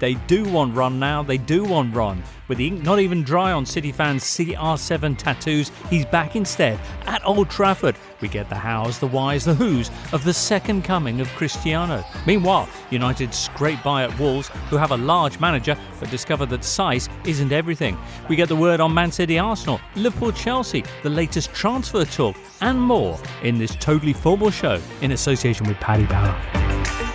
They do want run now, they do want run. With the ink not even dry on City fans' CR7 tattoos, he's back instead at Old Trafford. We get the hows, the whys, the whos of the second coming of Cristiano. Meanwhile, United scrape by at Wolves, who have a large manager but discover that size isn't everything. We get the word on Man City Arsenal, Liverpool Chelsea, the latest transfer talk, and more in this Totally Football show in association with Paddy Power.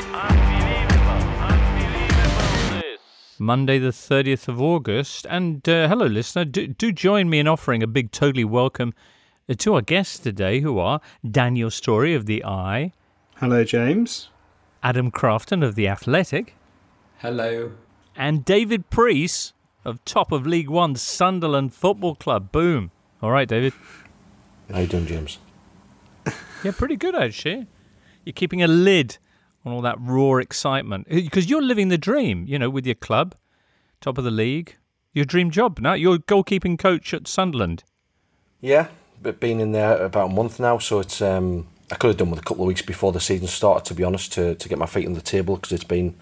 Monday, the 30th of August. And uh, hello, listener. Do, do join me in offering a big totally welcome uh, to our guests today, who are Daniel Storey of The Eye, Hello, James. Adam Crafton of The Athletic, Hello. and David Preece of top of League One Sunderland Football Club. Boom. All right, David. How you doing, James? Yeah, pretty good, actually. You're keeping a lid on all that raw excitement because you're living the dream, you know, with your club, top of the league. Your dream job now. You're goalkeeping coach at Sunderland. Yeah, but been in there about a month now, so it's um, I could have done with a couple of weeks before the season started, to be honest, to, to get my feet on the table because it's been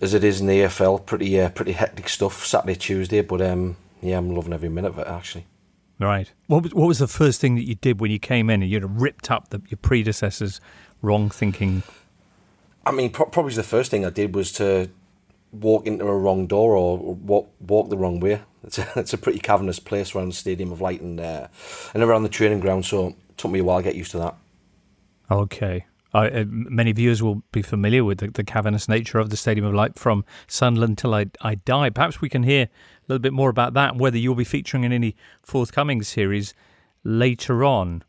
as it is in the EFL, pretty uh, pretty hectic stuff. Saturday, Tuesday, but um, yeah, I'm loving every minute of it actually. Right. What was, what was the first thing that you did when you came in and you'd have ripped up the, your predecessors' wrong thinking? I mean, pro- probably the first thing I did was to walk into a wrong door or walk walk the wrong way. It's a, it's a pretty cavernous place around the Stadium of Light and uh, and around the training ground, so it took me a while to get used to that. Okay. I, uh, many viewers will be familiar with the, the cavernous nature of the Stadium of Light from Sunderland till I, I die. Perhaps we can hear a little bit more about that and whether you'll be featuring in any forthcoming series later on.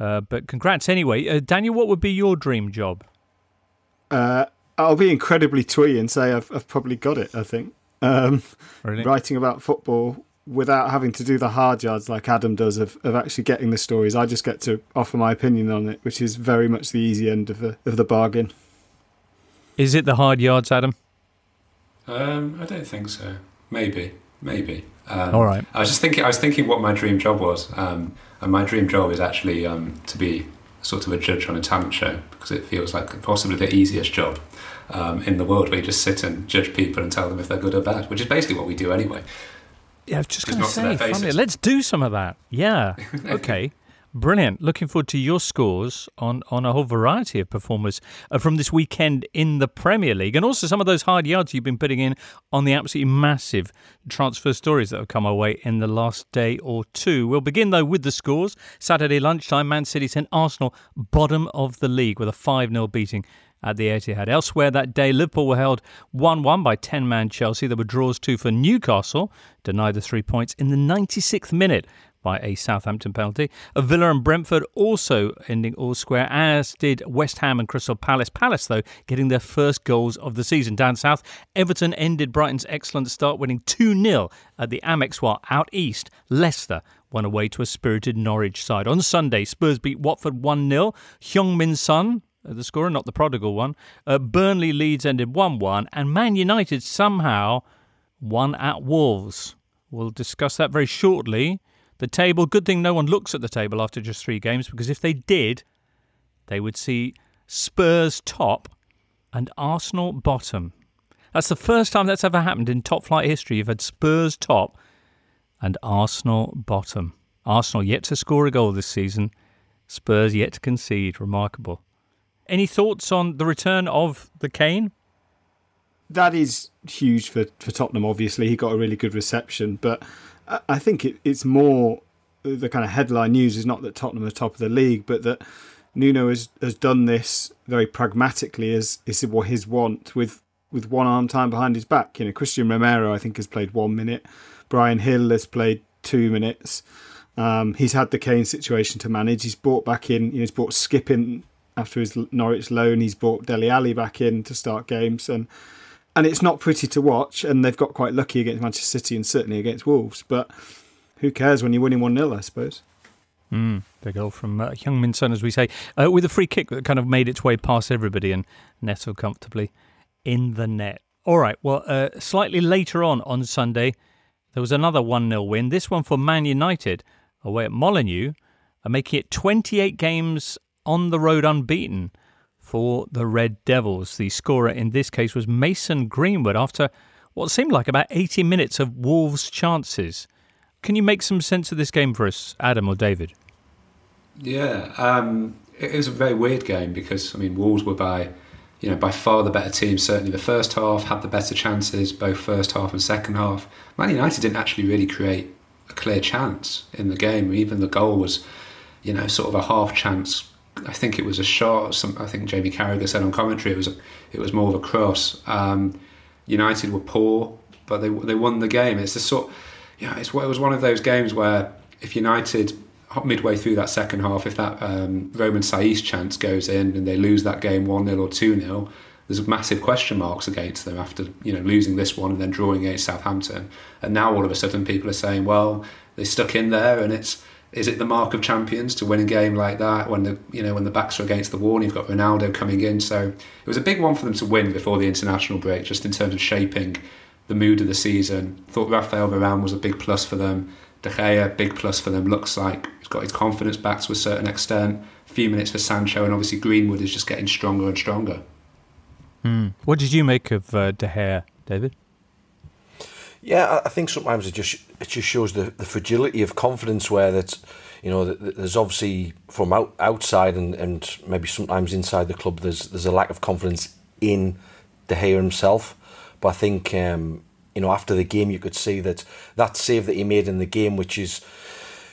Uh, but congrats anyway. Uh, Daniel, what would be your dream job? Uh, I'll be incredibly twee and say I've, I've probably got it, I think. Um, Really? Writing about football without having to do the hard yards like Adam does of, of actually getting the stories. I just get to offer my opinion on it, which is very much the easy end of the, of the bargain. Is it the hard yards, Adam? Um, I don't think so. Maybe, maybe. Um, All right. I was just thinking. I was thinking what my dream job was, um, and my dream job is actually um, to be sort of a judge on a talent show because it feels like possibly the easiest job um, in the world, where you just sit and judge people and tell them if they're good or bad, which is basically what we do anyway. Yeah, I was just Just going to not to their say, funny. let's do some of that. Yeah. Okay. Brilliant. Looking forward to your scores on, on a whole variety of performers uh, from this weekend in the Premier League and also some of those hard yards you've been putting in on the absolutely massive transfer stories that have come our way in the last day or two. We'll begin, though, with the scores. Saturday lunchtime, Man City sent Arsenal bottom of the league with a 5 0 beating at the Etihad. Elsewhere that day, Liverpool were held 1 1 by 10 man Chelsea. There were draws too for Newcastle, denied the three points in the 96th minute by a Southampton penalty. Villa and Brentford also ending all square, as did West Ham and Crystal Palace. Palace, though, getting their first goals of the season. Down south, Everton ended Brighton's excellent start, winning 2 0 at the Amex, while out east, Leicester won away to a spirited Norwich side. On Sunday, Spurs beat Watford 1 0. Heung-min Son uh, the scorer, not the prodigal one. Uh, Burnley Leeds ended 1 1, and Man United somehow won at Wolves. We'll discuss that very shortly. The table, good thing no one looks at the table after just three games because if they did, they would see Spurs top and Arsenal bottom. That's the first time that's ever happened in top flight history. You've had Spurs top and Arsenal bottom. Arsenal yet to score a goal this season. Spurs yet to concede. Remarkable. Any thoughts on the return of the Kane? That is huge for, for Tottenham, obviously. He got a really good reception, but I think it, it's more the kind of headline news is not that Tottenham are top of the league, but that Nuno has, has done this very pragmatically as is what his want with with one arm time behind his back. You know, Cristian Romero I think has played one minute, Bryan Gil has played two minutes. Um, he's had the Kane situation to manage. He's brought back in. You know, he's brought Skipp in after his Norwich loan. He's brought Dele Alli back in to start games, and and it's not pretty to watch. And they've got quite lucky against Manchester City and certainly against Wolves. But who cares when you're winning one 0 I suppose. Mm, the goal from uh, Heung-min Son, as we say, uh, with a free kick that kind of made its way past everybody and nestled comfortably in the net. All right, well, uh, slightly later on on Sunday, there was another 1 0 win, this one for Man United away at Molineux, and making it 28 games on the road unbeaten for the Red Devils. The scorer in this case was Mason Greenwood after what seemed like about 80 minutes of Wolves' chances. Can you make some sense of this game for us, Adam or David? Yeah, um, it was a very weird game because I mean Wolves were by you know by far the better team. Certainly the first half had the better chances, both first half and second half. Man United didn't actually really create a clear chance in the game. Even the goal was, you know, sort of a half chance. I think it was a shot. Some, I think Jamie Carragher said on commentary it was a, it was more of a cross. Um, United were poor, but they they won the game. It's the sort yeah, it's, it was one of those games where if United midway through that second half, if that um, Romain Saïss chance goes in and they lose that game one 0 or two 0 there's massive question marks against them after you know losing this one and then drawing against Southampton. And now all of a sudden people are saying, well, they stuck in there, and it's is it the mark of champions to win a game like that when the you know when the backs are against the wall and you've got Ronaldo coming in? So it was a big one for them to win before the international break, just in terms of shaping the mood of the season. Thought Rafael Varane was a big plus for them. De Gea, big plus for them. Looks like he's got his confidence back to a certain extent. A few minutes for Sancho, and obviously Greenwood is just getting stronger and stronger. Hmm. What did you make of uh, De Gea, David? Yeah, I think sometimes it just it just shows the, the fragility of confidence where that you know there's obviously from out, outside and, and maybe sometimes inside the club there's there's a lack of confidence in De Gea himself but I think um, you know after the game you could see that that save that he made in the game, which is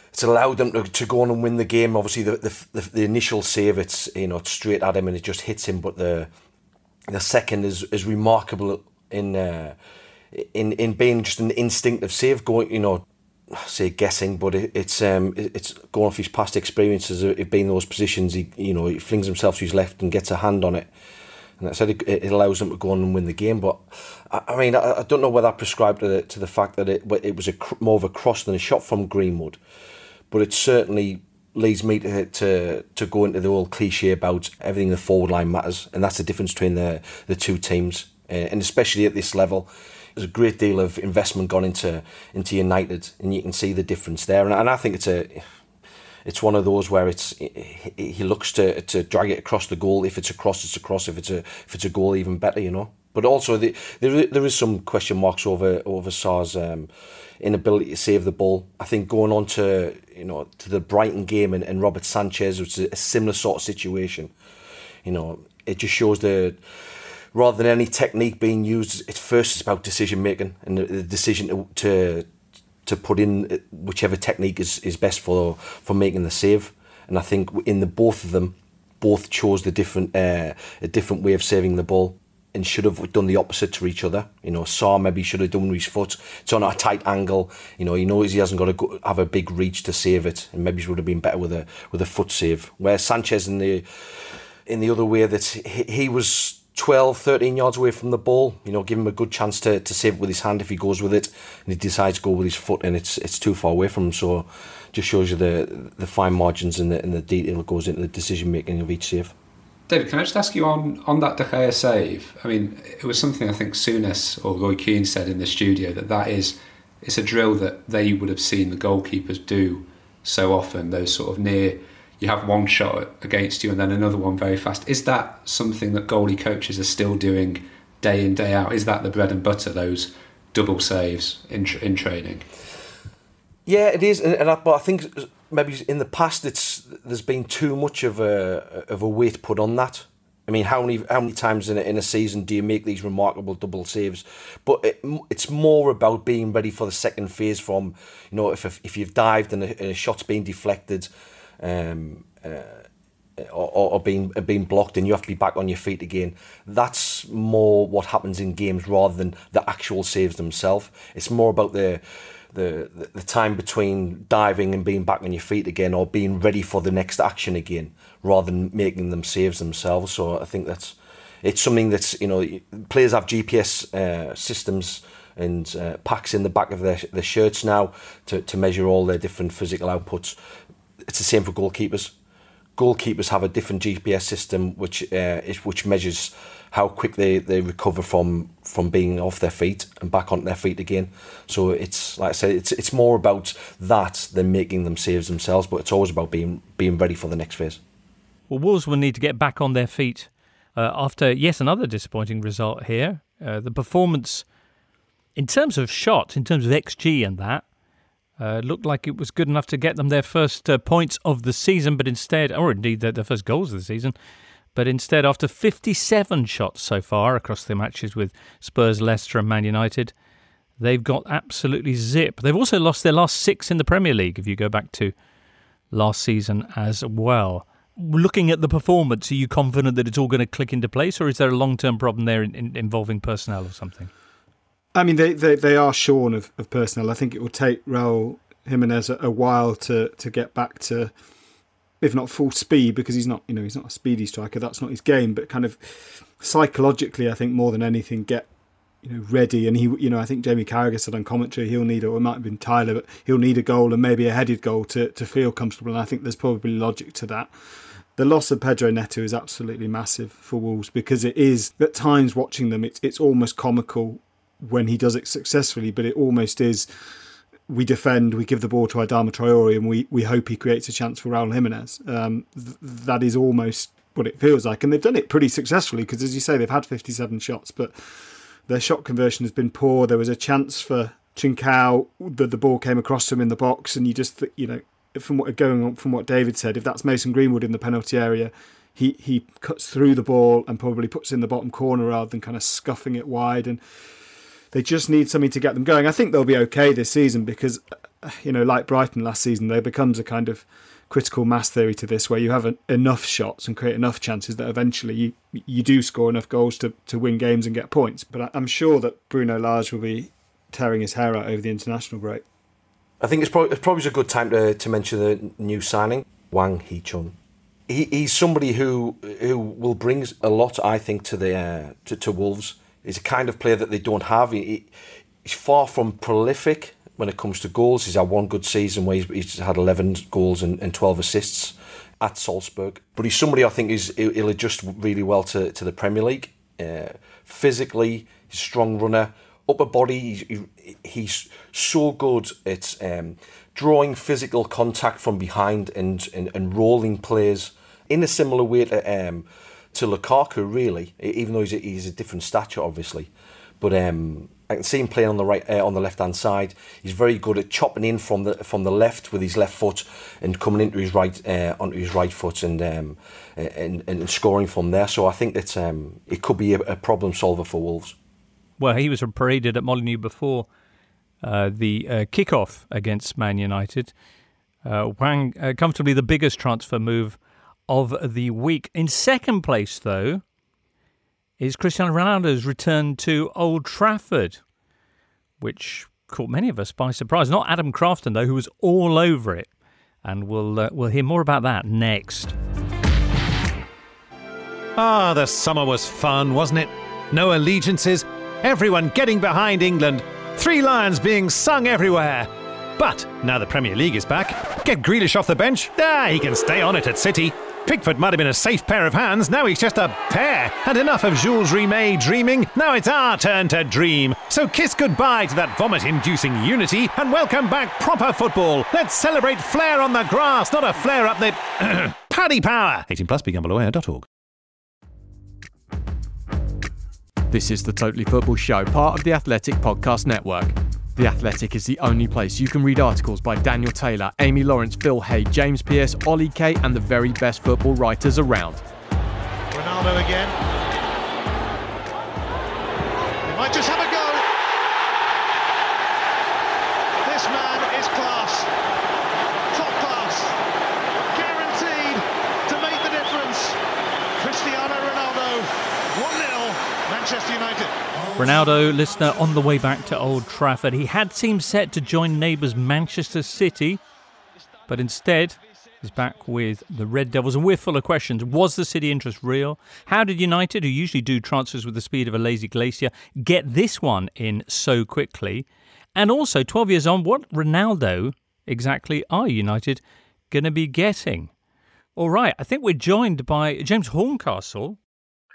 it's allowed them to, to go on and win the game. Obviously, the, the the, initial save it's you know it's straight at him and it just hits him, but the the second is is remarkable in uh, in in being just an instinctive save. Going, you know, say guessing, but it, it's um it's going off his past experiences of being in those positions. He you know he flings himself to his left and gets a hand on it, and I said it, it allows them to go on and win the game. But I, I mean, I, I, don't know whether I prescribe to the, to the fact that it it was a more of a cross than a shot from Greenwood, but it certainly leads me to to to go into the old cliche about everything in the forward line matters, and that's the difference between the the two teams, uh, and especially at this level. There's a great deal of investment gone into into United, and you can see the difference there. And, and I think it's a it's one of those where it's he looks to to drag it across the goal. If it's a cross, it's a cross. If it's a if it's a goal, even better, you know. But also the, there there is some question marks over over Sá's um, inability to save the ball. I think going on to you know to the Brighton game and, and Robert Sanchez, which is a similar sort of situation. You know, it just shows the rather than any technique being used, it's first about decision making and the, decision to, to to put in uh, whichever technique is, is best for for making the save. And I think in the both of them, both chose the different uh, a different way of saving the ball and should have done the opposite to each other. You know, Sá maybe should have done with his foot. It's on a tight angle. You know, he knows he hasn't got to go, have a big reach to save it, and maybe he would have been better with a with a foot save. Where Sanchez in the in the other way that he, he was 12, 13 yards away from the ball. You know, give him a good chance to, to save it with his hand if he goes with it, and he decides to go with his foot, and it's it's too far away from him. So, just shows you the the fine margins and the and the detail that goes into the decision making of each save. David, can I just ask you on on that De Gea save? I mean, it was something I think Souness or Roy Keane said in the studio that that is it's a drill that they would have seen the goalkeepers do so often. Those sort of near, you have one shot against you and then another one very fast. Is that something that goalie coaches are still doing day in day out? Is that the bread and butter? Those double saves in in training. Yeah, it is, and, I, but I think maybe in the past it's there's been too much of a of a weight put on that. I mean, how many how many times in a, in a season do you make these remarkable double saves? But it, it's more about being ready for the second phase. From you know, if if you've dived and a, and a shot's been deflected, um, uh, or, or being being blocked, and you have to be back on your feet again. That's more what happens in games rather than the actual saves themselves. It's more about the the, the time between diving and being back on your feet again or being ready for the next action again rather than making them saves themselves. So I think that's it's something that's you know players have GPS uh, systems and uh, packs in the back of their, their shirts now to, to measure all their different physical outputs. It's the same for goalkeepers. Goalkeepers have a different GPS system which uh, is, which measures how quick they, they recover from from being off their feet and back on their feet again. So it's like I said, it's it's more about that than making them saves themselves, but it's always about being being ready for the next phase. Well, Wolves will need to get back on their feet uh, after yes another disappointing result here. Uh, the performance in terms of shots, in terms of xG and that. Uh, looked like it was good enough to get them their first uh, points of the season, but instead, or indeed their, their first goals of the season, but instead, after 57 shots so far across the matches with Spurs, Leicester, and Man United, they've got absolutely zip. They've also lost their last six in the Premier League, if you go back to last season as well. Looking at the performance, are you confident that it's all going to click into place, or is there a long term problem there in, in, involving personnel or something? I mean, they, they, they are shorn of, of personnel. I think it will take Raul Jimenez a, a while to, to get back to if not full speed, because he's not, you know, he's not a speedy striker. That's not his game. But kind of psychologically, I think more than anything, get you know ready. And he, you know, I think Jamie Carragher said on commentary he'll need, or it might have been Tyler, but he'll need a goal and maybe a headed goal to to feel comfortable. And I think there's probably logic to that. The loss of Pedro Neto is absolutely massive for Wolves because it is at times watching them, it's it's almost comical when he does it successfully, but it almost is we defend, we give the ball to Adama Traore, and we, we hope he creates a chance for Raul Jimenez. Um, th- that is almost what it feels like. And they've done it pretty successfully because, as you say, they've had 57 shots, but their shot conversion has been poor. There was a chance for Trincao that the ball came across him in the box, and you just, you know, from what going on from what David said, if that's Mason Greenwood in the penalty area, he he cuts through the ball and probably puts in the bottom corner rather than kind of scuffing it wide and they just need something to get them going. I think they'll be okay this season because, you know, like Brighton last season, there becomes a kind of critical mass theory to this where you have enough shots and create enough chances that eventually you you do score enough goals to, to win games and get points. But I'm sure that Bruno Lage will be tearing his hair out over the international break. I think it's probably, it's probably a good time to, to mention the new signing, Hwang Hee-chan. He, he's somebody who who will bring a lot, I think, to the uh, to, to Wolves. He's a kind of player that they don't have. He, he's far from prolific when it comes to goals. He's had one good season where he's, he's had 11 goals and, and 12 assists at Salzburg. But he's somebody I think is he'll adjust really well to, to the Premier League. Uh, physically, he's a strong runner. Upper body, he's, he's so good at um, drawing physical contact from behind and, and, and rolling players in a similar way to um, to Lukaku, really, even though he's a, he's a different stature, obviously. But um, I can see him playing on the right, uh, on the left hand side. He's very good at chopping in from the from the left with his left foot and coming into his right uh, onto his right foot and um, and, and scoring from there. So I think that um, it could be a, a, problem solver for Wolves. Well, he was paraded at Molineux before uh, the uh, kickoff against Man United. Uh, Hwang uh, comfortably the biggest transfer move of the week. In second place, though, is Cristiano Ronaldo's return to Old Trafford, which caught many of us by surprise. Not Adam Crafton, though, who was all over it. And we'll, uh, we'll hear more about that next. Ah, the summer was fun, wasn't it? No allegiances, everyone getting behind England, three lions being sung everywhere. But now the Premier League is back, get Grealish off the bench. Ah, he can stay on it at City. Pickford might have been a safe pair of hands, now he's just a pair. And enough of Jules Rimet dreaming, now it's our turn to dream. So kiss goodbye to that vomit inducing unity and welcome back proper football. Let's celebrate flair on the grass, not a flare up the. Paddy Power! 18 plus, begambleaware.org. This is the Totally Football Show, part of the Athletic Podcast Network. The Athletic is the only place you can read articles by Daniel Taylor, Amy Lawrence, Phil Hay, James Pearce, Ollie Kay, and the very best football writers around. Ronaldo again. Ronaldo, listener, on the way back to Old Trafford. He had seemed set to join neighbours Manchester City, but instead is back with the Red Devils. And we're full of questions. Was the City interest real? How did United, who usually do transfers with the speed of a lazy glacier, get this one in so quickly? And also, 12 years on, what Ronaldo exactly are United going to be getting? All right, I think we're joined by James Horncastle.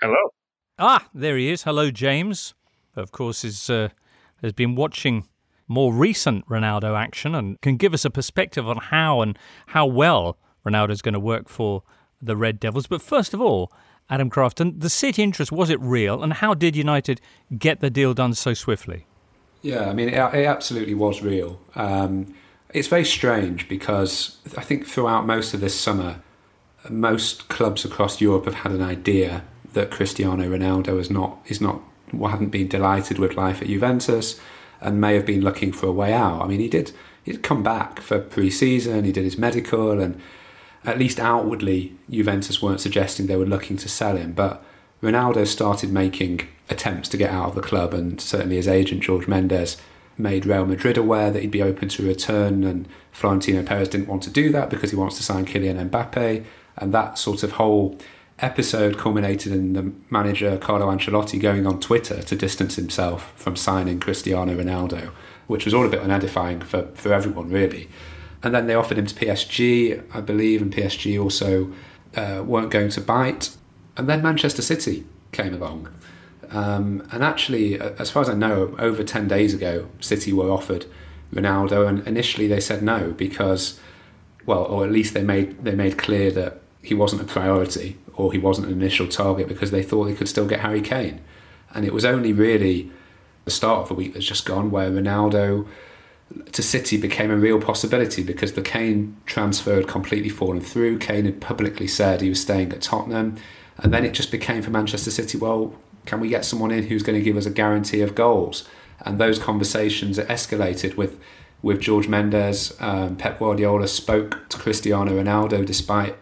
Hello. Ah, there he is. Hello, James of course, is uh, has been watching more recent Ronaldo action and can give us a perspective on how and how well Ronaldo is going to work for the Red Devils. But first of all, Adam Crafton, the City interest was it real, and how did United get the deal done so swiftly? Yeah, I mean, it, it absolutely was real. Um, it's very strange because I think throughout most of this summer, most clubs across Europe have had an idea that Cristiano Ronaldo is not is not hadn't been delighted with life at Juventus and may have been looking for a way out. I mean, he did he'd come back for pre-season, he did his medical, and at least outwardly, Juventus weren't suggesting they were looking to sell him. But Ronaldo started making attempts to get out of the club, and certainly his agent George Mendes made Real Madrid aware that he'd be open to return, and Florentino Perez didn't want to do that because he wants to sign Kylian Mbappe, and that sort of whole episode culminated in the manager Carlo Ancelotti going on Twitter to distance himself from signing Cristiano Ronaldo, which was all a bit unedifying for, for everyone, really. And then they offered him to PSG, I believe, and PSG also uh, weren't going to bite. And then Manchester City came along. Um, and actually, as far as I know, over 10 days ago, City were offered Ronaldo, and initially they said no because, well, or at least they made they made clear that he wasn't a priority or he wasn't an initial target because they thought they could still get Harry Kane. And it was only really the start of the week that's just gone where Ronaldo to City became a real possibility because the Kane transfer had completely fallen through. Kane had publicly said he was staying at Tottenham. And then it just became for Manchester City, well, can we get someone in who's going to give us a guarantee of goals? And those conversations escalated with with George Mendes. Um, Pep Guardiola spoke to Cristiano Ronaldo despite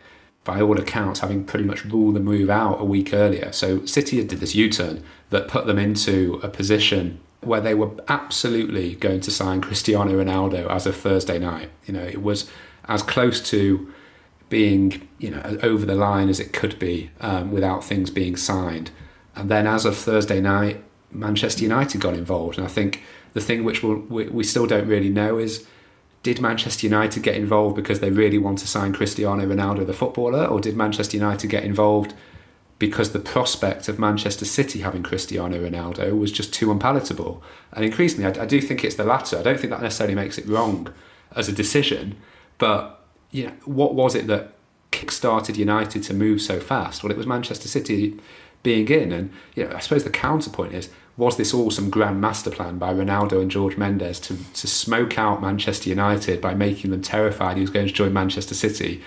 by all accounts, having pretty much ruled the move out a week earlier. So City had did this U-turn that put them into a position where they were absolutely going to sign Cristiano Ronaldo as of Thursday night. You know, it was as close to being, you know, over the line as it could be um, without things being signed. And then as of Thursday night, Manchester United got involved. And I think the thing which we'll, we, we still don't really know is did Manchester United get involved because they really want to sign Cristiano Ronaldo, the footballer, or did Manchester United get involved because the prospect of Manchester City having Cristiano Ronaldo was just too unpalatable? And increasingly, I, I do think it's the latter. I don't think that necessarily makes it wrong as a decision, but you know, what was it that kick-started United to move so fast? Well, it was Manchester City being in, and you know, I suppose the counterpoint is was this all some grand master plan by Ronaldo and George Mendes to, to smoke out Manchester United by making them terrified he was going to join Manchester City?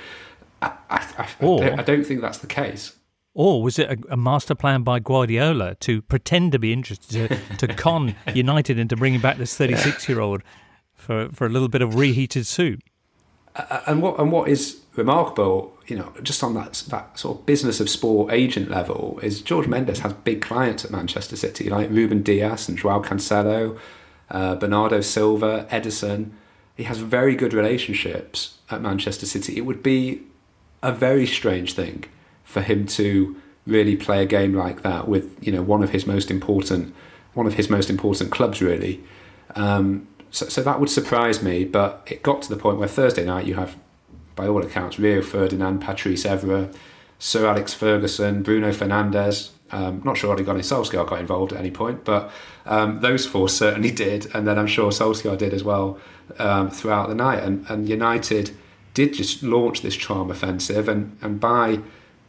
I, I, I, or, I, don't, I don't think that's the case. Or was it a, a, master plan by Guardiola to pretend to be interested, to, to con United into bringing back this 36 year old for, for a little bit of reheated soup? And what and what is remarkable, you know, just on that that sort of business of sport agent level, is George Mendes has big clients at Manchester City, like Ruben Dias and Joao Cancelo, uh, Bernardo Silva, Ederson. He has very good relationships at Manchester City. It would be a very strange thing for him to really play a game like that with you know one of his most important one of his most important clubs really. Um, so, so that would surprise me, but it got to the point where Thursday night you have, by all accounts, Rio Ferdinand, Patrice Evra, Sir Alex Ferguson, Bruno Fernandes. Um, not sure Ole Solskjaer got involved at any point, but um, those four certainly did, and then I'm sure Solskjaer did as well um, throughout the night. And, and United did just launch this charm offensive, and, and by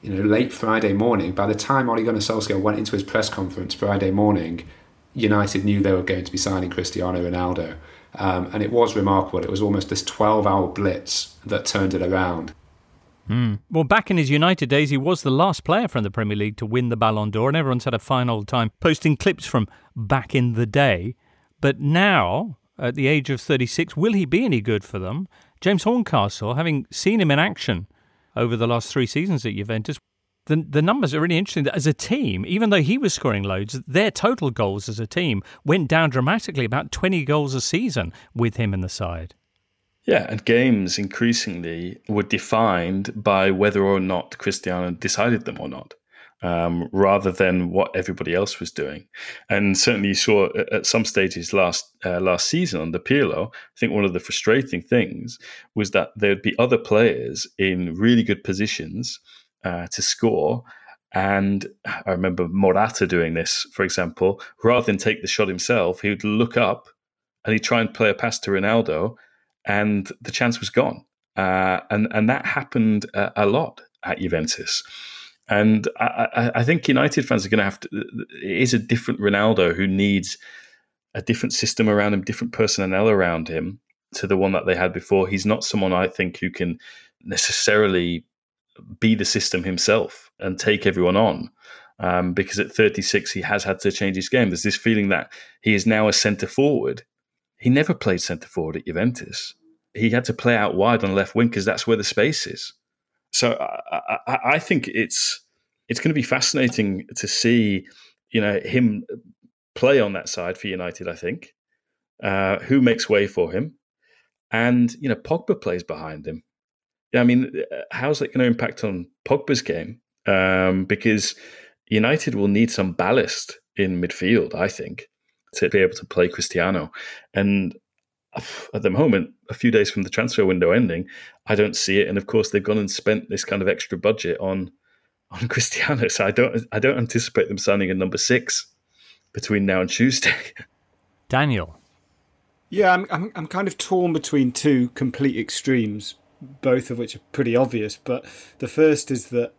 you know late Friday morning, by the time Ole Gunnar Solskjaer went into his press conference Friday morning, United knew they were going to be signing Cristiano Ronaldo. Um, and it was remarkable. It was almost this 12 hour blitz that turned it around. Mm. Well, back in his United days, he was the last player from the Premier League to win the Ballon d'Or, and everyone's had a fine old time posting clips from back in the day. But now, at the age of 36, will he be any good for them? James Horncastle, having seen him in action over the last three seasons at Juventus, the, the numbers are really interesting. That As a team, even though he was scoring loads, their total goals as a team went down dramatically, about 20 goals a season with him in the side. Yeah, and games increasingly were defined by whether or not Cristiano decided them or not, um, rather than what everybody else was doing. And certainly, you saw at some stages last uh, last season on the Pirlo. I think one of the frustrating things was that there'd be other players in really good positions uh, to score. And I remember Morata doing this, for example. Rather than take the shot himself, he would look up and he'd try and play a pass to Ronaldo and the chance was gone. Uh, and and that happened uh, a lot at Juventus. And I, I, think United fans are going to have to. It is a different Ronaldo who needs a different system around him, different personnel around him to the one that they had before. He's not someone I think who can necessarily be the system himself and take everyone on. Um, because at 36, he has had to change his game. There's this feeling that he is now a centre forward. He never played centre forward at Juventus he had to play out wide on the left wing because that's where the space is. So I, I, I think it's it's going to be fascinating to see, you know, him play on that side for United. I think uh, who makes way for him, and you know, Pogba plays behind him. Yeah, I mean, how's that going to impact on Pogba's game? Um, because United will need some ballast in midfield, I think, to be able to play Cristiano. And at the moment, a few days from the transfer window ending, I don't see it. And of course, they've gone and spent this kind of extra budget on on Cristiano. So I don't I don't anticipate them signing a number six between now and Tuesday. Daniel. Yeah, I'm, I'm I'm kind of torn between two complete extremes, both of which are pretty obvious. But the first is that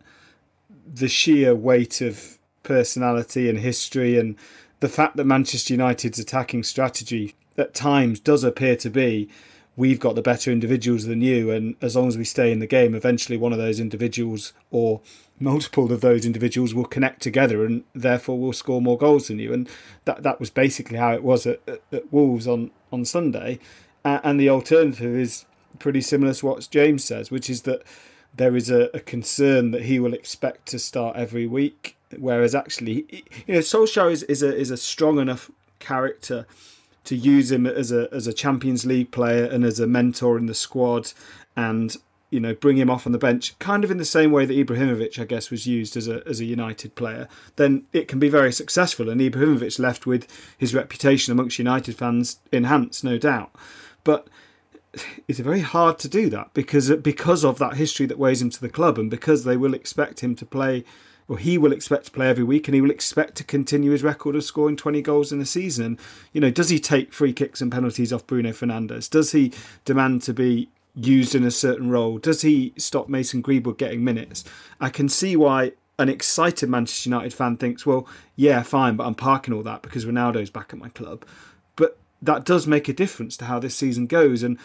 the sheer weight of personality and history and the fact that Manchester United's attacking strategy at times does appear to be we've got the better individuals than you and as long as we stay in the game eventually one of those individuals or multiple of those individuals will connect together and therefore will score more goals than you and that that was basically how it was at, at, at Wolves on on Sunday and the alternative is pretty similar to what James says which is that there is a, a concern that he will expect to start every week whereas actually you know Solskjaer is, is a is a strong enough character to use him as a as a Champions League player and as a mentor in the squad, and you know bring him off on the bench, kind of in the same way that Ibrahimovic, I guess, was used as a as a United player. Then it can be very successful, and Ibrahimovic left with his reputation amongst United fans enhanced, no doubt. But it's very hard to do that because because of that history that weighs into the club, and because they will expect him to play or he will expect to play every week and he will expect to continue his record of scoring 20 goals in a season. You know, does he take free kicks and penalties off Bruno Fernandes? Does he demand to be used in a certain role? Does he stop Mason Greenwood getting minutes? I can see why an excited Manchester United fan thinks, well, yeah, fine, but I'm parking all that because Ronaldo's back at my club. That does make a difference to how this season goes. And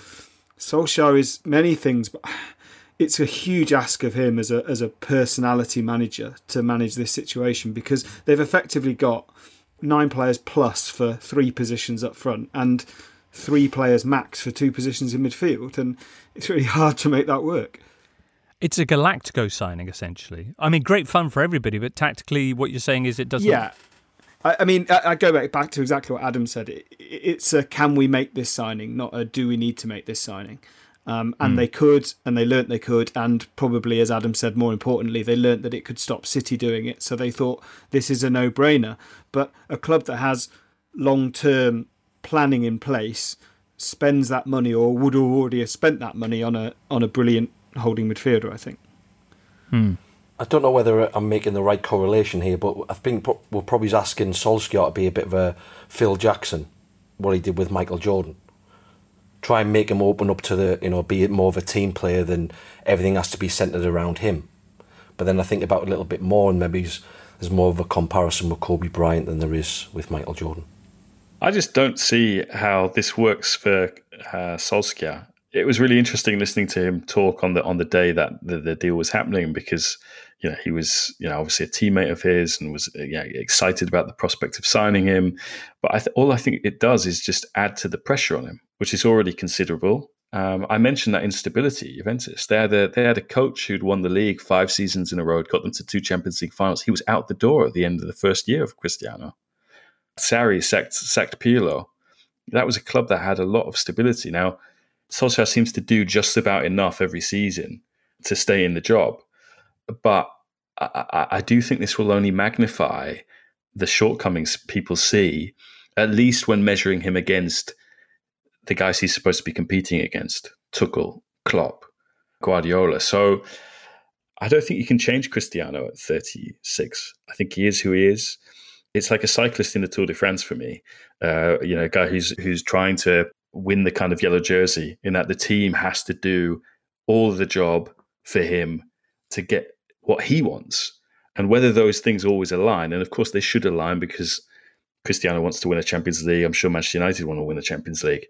Solskjaer is many things, but it's a huge ask of him as a as a personality manager to manage this situation because they've effectively got nine players plus for three positions up front and three players max for two positions in midfield, and it's really hard to make that work. It's a Galactico signing, essentially. I mean, great fun for everybody, but tactically, what you're saying is it doesn't. Yeah, I, I mean, I, I, go back back to exactly what Adam said. It, it's a can we make this signing, not a do we need to make this signing. Um, and mm. they could, and they learnt they could, and probably, as Adam said, more importantly, they learnt that it could stop City doing it. So they thought this is a no-brainer. But a club that has long-term planning in place spends that money or would already have spent that money on a on a brilliant holding midfielder. I think. Hmm. I don't know whether I'm making the right correlation here, but I think we're probably asking Solskjaer to be a bit of a Phil Jackson, what he did with Michael Jordan. Try and make him open up to the, you know, be more of a team player than everything has to be centred around him. But then I think about a little bit more, and maybe there's more of a comparison with Kobe Bryant than there is with Michael Jordan. I just don't see how this works for uh, Solskjaer. It was really interesting listening to him talk on the on the day that the, the deal was happening because you know he was you know obviously a teammate of his and was yeah, excited about the prospect of signing him. But I th- all I think it does is just add to the pressure on him, which is already considerable. Um, I mentioned that instability. Juventus they had a they had a coach who'd won the league five seasons in a row, got them to two Champions League finals. He was out the door at the end of the first year of Cristiano. Sarri sacked, sacked Pirlo. That was a club that had a lot of stability. Now, Solskjaer seems to do just about enough every season to stay in the job. But I, I, do think this will only magnify the shortcomings people see, at least when measuring him against the guys he's supposed to be competing against Tuchel, Klopp, Guardiola. So I don't think you can change Cristiano at 36. I think he is who he is it's like a cyclist in the Tour de France for me. Uh, you know, a guy who's who's trying to win the kind of yellow jersey, in that the team has to do all the job for him to get what he wants, and whether those things always align. And of course, they should align because Cristiano wants to win a Champions League. I'm sure Manchester United want to win a Champions League.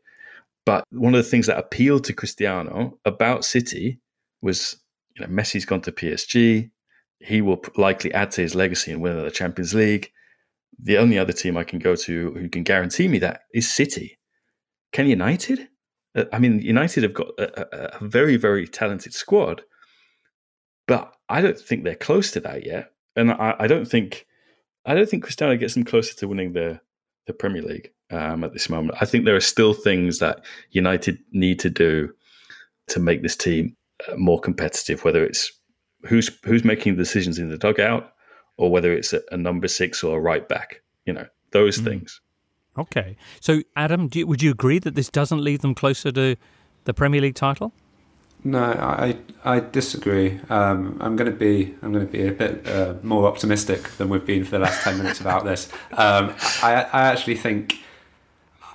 But one of the things that appealed to Cristiano about City was, you know, Messi's gone to PSG. He will likely add to his legacy and win the Champions League the only other team I can go to who can guarantee me that is City. Can United? Uh, I mean, United have got a, a, very, very talented squad, but I don't think they're close to that yet. And I, I don't think, I don't think Cristiano gets them closer to winning the the Premier League um, at this moment. I think there are still things that United need to do to make this team uh, more competitive. Whether it's who's who's making the decisions in the dugout, or whether it's a, a number six or a right back. You know, those mm. things. Okay. So, Adam, you, would you agree that this doesn't lead them closer to the Premier League title? No, I I disagree. Um, I'm going to be I'm going to be a bit uh, more optimistic than we've been for the last ten minutes about this. Um, I I actually think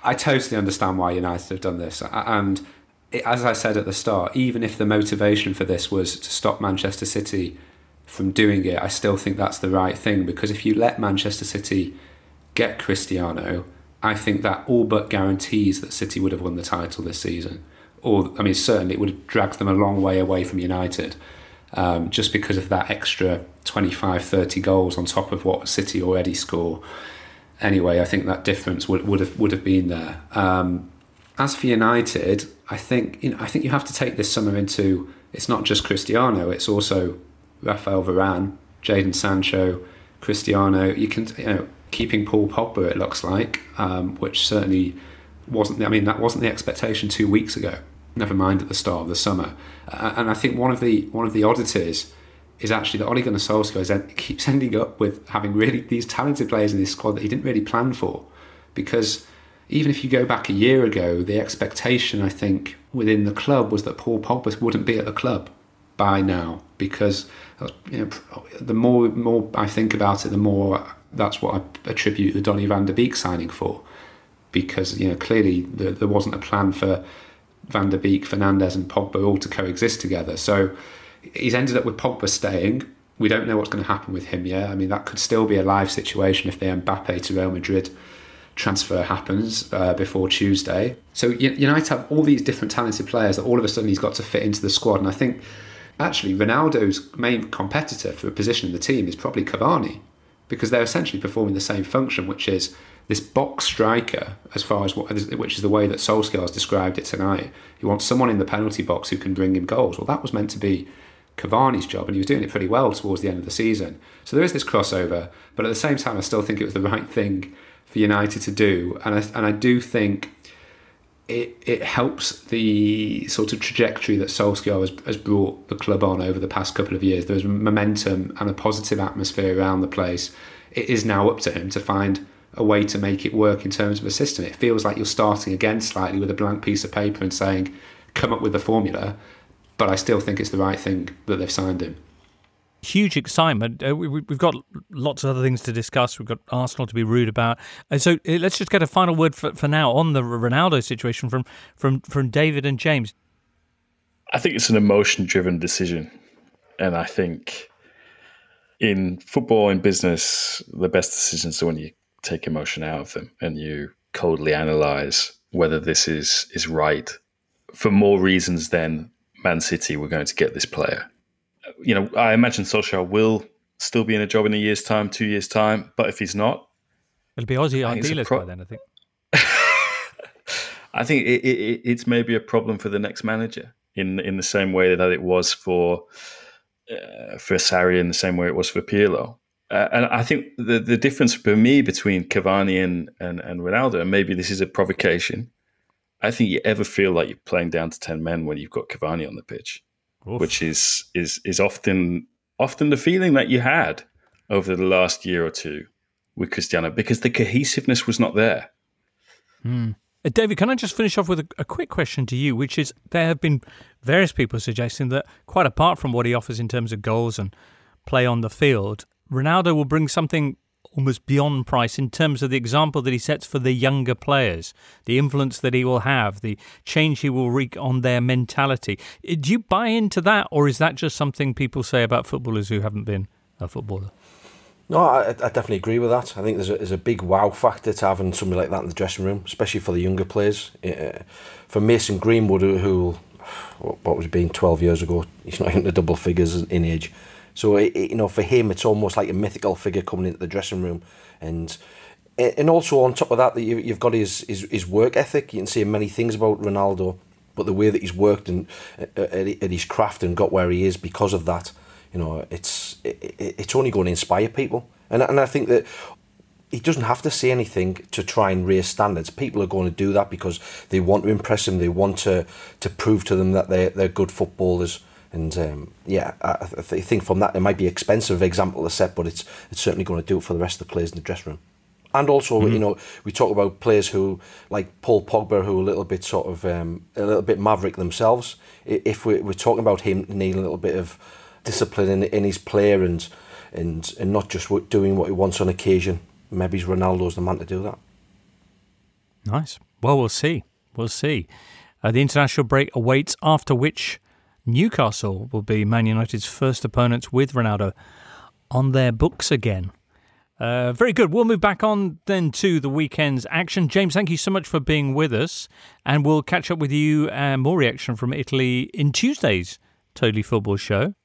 I totally understand why United have done this, and it, as I said at the start, even if the motivation for this was to stop Manchester City from doing it, I still think that's the right thing because if you let Manchester City get Cristiano, I think that all but guarantees that City would have won the title this season. Or, I mean, certainly it would have dragged them a long way away from United um, just because of that extra 25, 30 goals on top of what City already score. Anyway, I think that difference would, would have would have been there. Um, as for United, I think you know I think you have to take this summer into it's not just Cristiano, it's also Rafael Varane, Jadon Sancho, Cristiano. You can, you know, keeping Paul Pogba. It looks like, um, which certainly wasn't. I mean, that wasn't the expectation two weeks ago. Never mind at the start of the summer. Uh, and I think one of the one of the oddities is actually that Ole Gunnar Solskjaer keeps ending up with having really these talented players in this squad that he didn't really plan for, because even if you go back a year ago, the expectation I think within the club was that Paul Pogba wouldn't be at the club by now. Because you know, the more more I think about it, the more that's what I attribute the Donny van der Beek signing for, because you know clearly the, there wasn't a plan for van der Beek, Fernandes, and Pogba all to coexist together. So he's ended up with Pogba staying. We don't know what's going to happen with him yet. I mean, that could still be a live situation if the Mbappe to Real Madrid transfer happens uh, before Tuesday. So United have all these different talented players that all of a sudden he's got to fit into the squad, and I think actually Ronaldo's main competitor for a position in the team is probably Cavani because they're essentially performing the same function, which is this box striker, as far as what, which is the way that Solskjaer has described it tonight. He wants someone in the penalty box who can bring him goals. Well, that was meant to be Cavani's job, and he was doing it pretty well towards the end of the season. So there is this crossover, but at the same time, I still think it was the right thing for United to do, and I, and I do think it, it helps the sort of trajectory that Solskjaer has, has brought the club on over the past couple of years. There's momentum and a positive atmosphere around the place. It is now up to him to find a way to make it work in terms of a system. It feels like you're starting again slightly with a blank piece of paper and saying, come up with a formula, but I still think it's the right thing that they've signed him. Huge excitement. Uh, we, we've got lots of other things to discuss. We've got Arsenal to be rude about. And so uh, let's just get a final word for, for now on the Ronaldo situation from, from, from David and James. I think it's an emotion driven decision. And I think in football and business, the best decisions are when you take emotion out of them and you coldly analyze whether this is is right for more reasons than Man City we're going to get this player. You know, I imagine Solskjaer will still be in a job in a year's time, two years' time, but if he's not, it'll be Aussie idealist pro- by then. I think. I think it, it, it's maybe a problem for the next manager in in the same way that it was for uh, for Sarri, in the same way it was for Pirlo. Uh, and I think the the difference for me between Cavani and, and, and Ronaldo, and maybe this is a provocation, I think you ever feel like you're playing down to ten men when you've got Cavani on the pitch, Oof. which is is is often often the feeling that you had over the last year or two with Cristiano because the cohesiveness was not there. Hmm. Uh, David, can I just finish off with a, a, quick question to you, which is there have been various people suggesting that quite apart from what he offers in terms of goals and play on the field, Ronaldo will bring something almost beyond price in terms of the example that he sets for the younger players, the influence that he will have, the change he will wreak on their mentality. Uh, do you buy into that, or is that just something people say about footballers who haven't been a footballer? No, I, I definitely agree with that. I think there's a, there's a big wow factor to having somebody like that in the dressing room, especially for the younger players. Uh, for Mason Greenwood, who, who what was being 12 years ago, he's not in the double figures in age. So it, it, you know, for him, it's almost like a mythical figure coming into the dressing room, and and also on top of that, that you, you've got his, his his work ethic. You can say many things about Ronaldo, but the way that he's worked and uh, uh, at, at his craft and got where he is because of that, you know, it's it, it's only going to inspire people, and and I think that he doesn't have to say anything to try and raise standards. People are going to do that because they want to impress him. They want to to prove to them that they they're good footballers. And um, yeah, I, I think from that it might be expensive example to set, but it's it's certainly going to do it for the rest of the players in the dressing room. And also, mm-hmm. you know, we talk about players who, like Paul Pogba, who are a little bit sort of um, a little bit maverick themselves. If we're, we're talking about him needing a little bit of discipline in, in his play and and and not just doing what he wants on occasion, maybe Ronaldo's the man to do that. Nice. Well, we'll see. We'll see. Uh, the international break awaits, after which Newcastle will be Man United's first opponents with Ronaldo on their books again. Uh, very good. We'll move back on then to the weekend's action. James, thank you so much for being with us, and we'll catch up with you and more reaction from Italy in Tuesday's Totally Football show.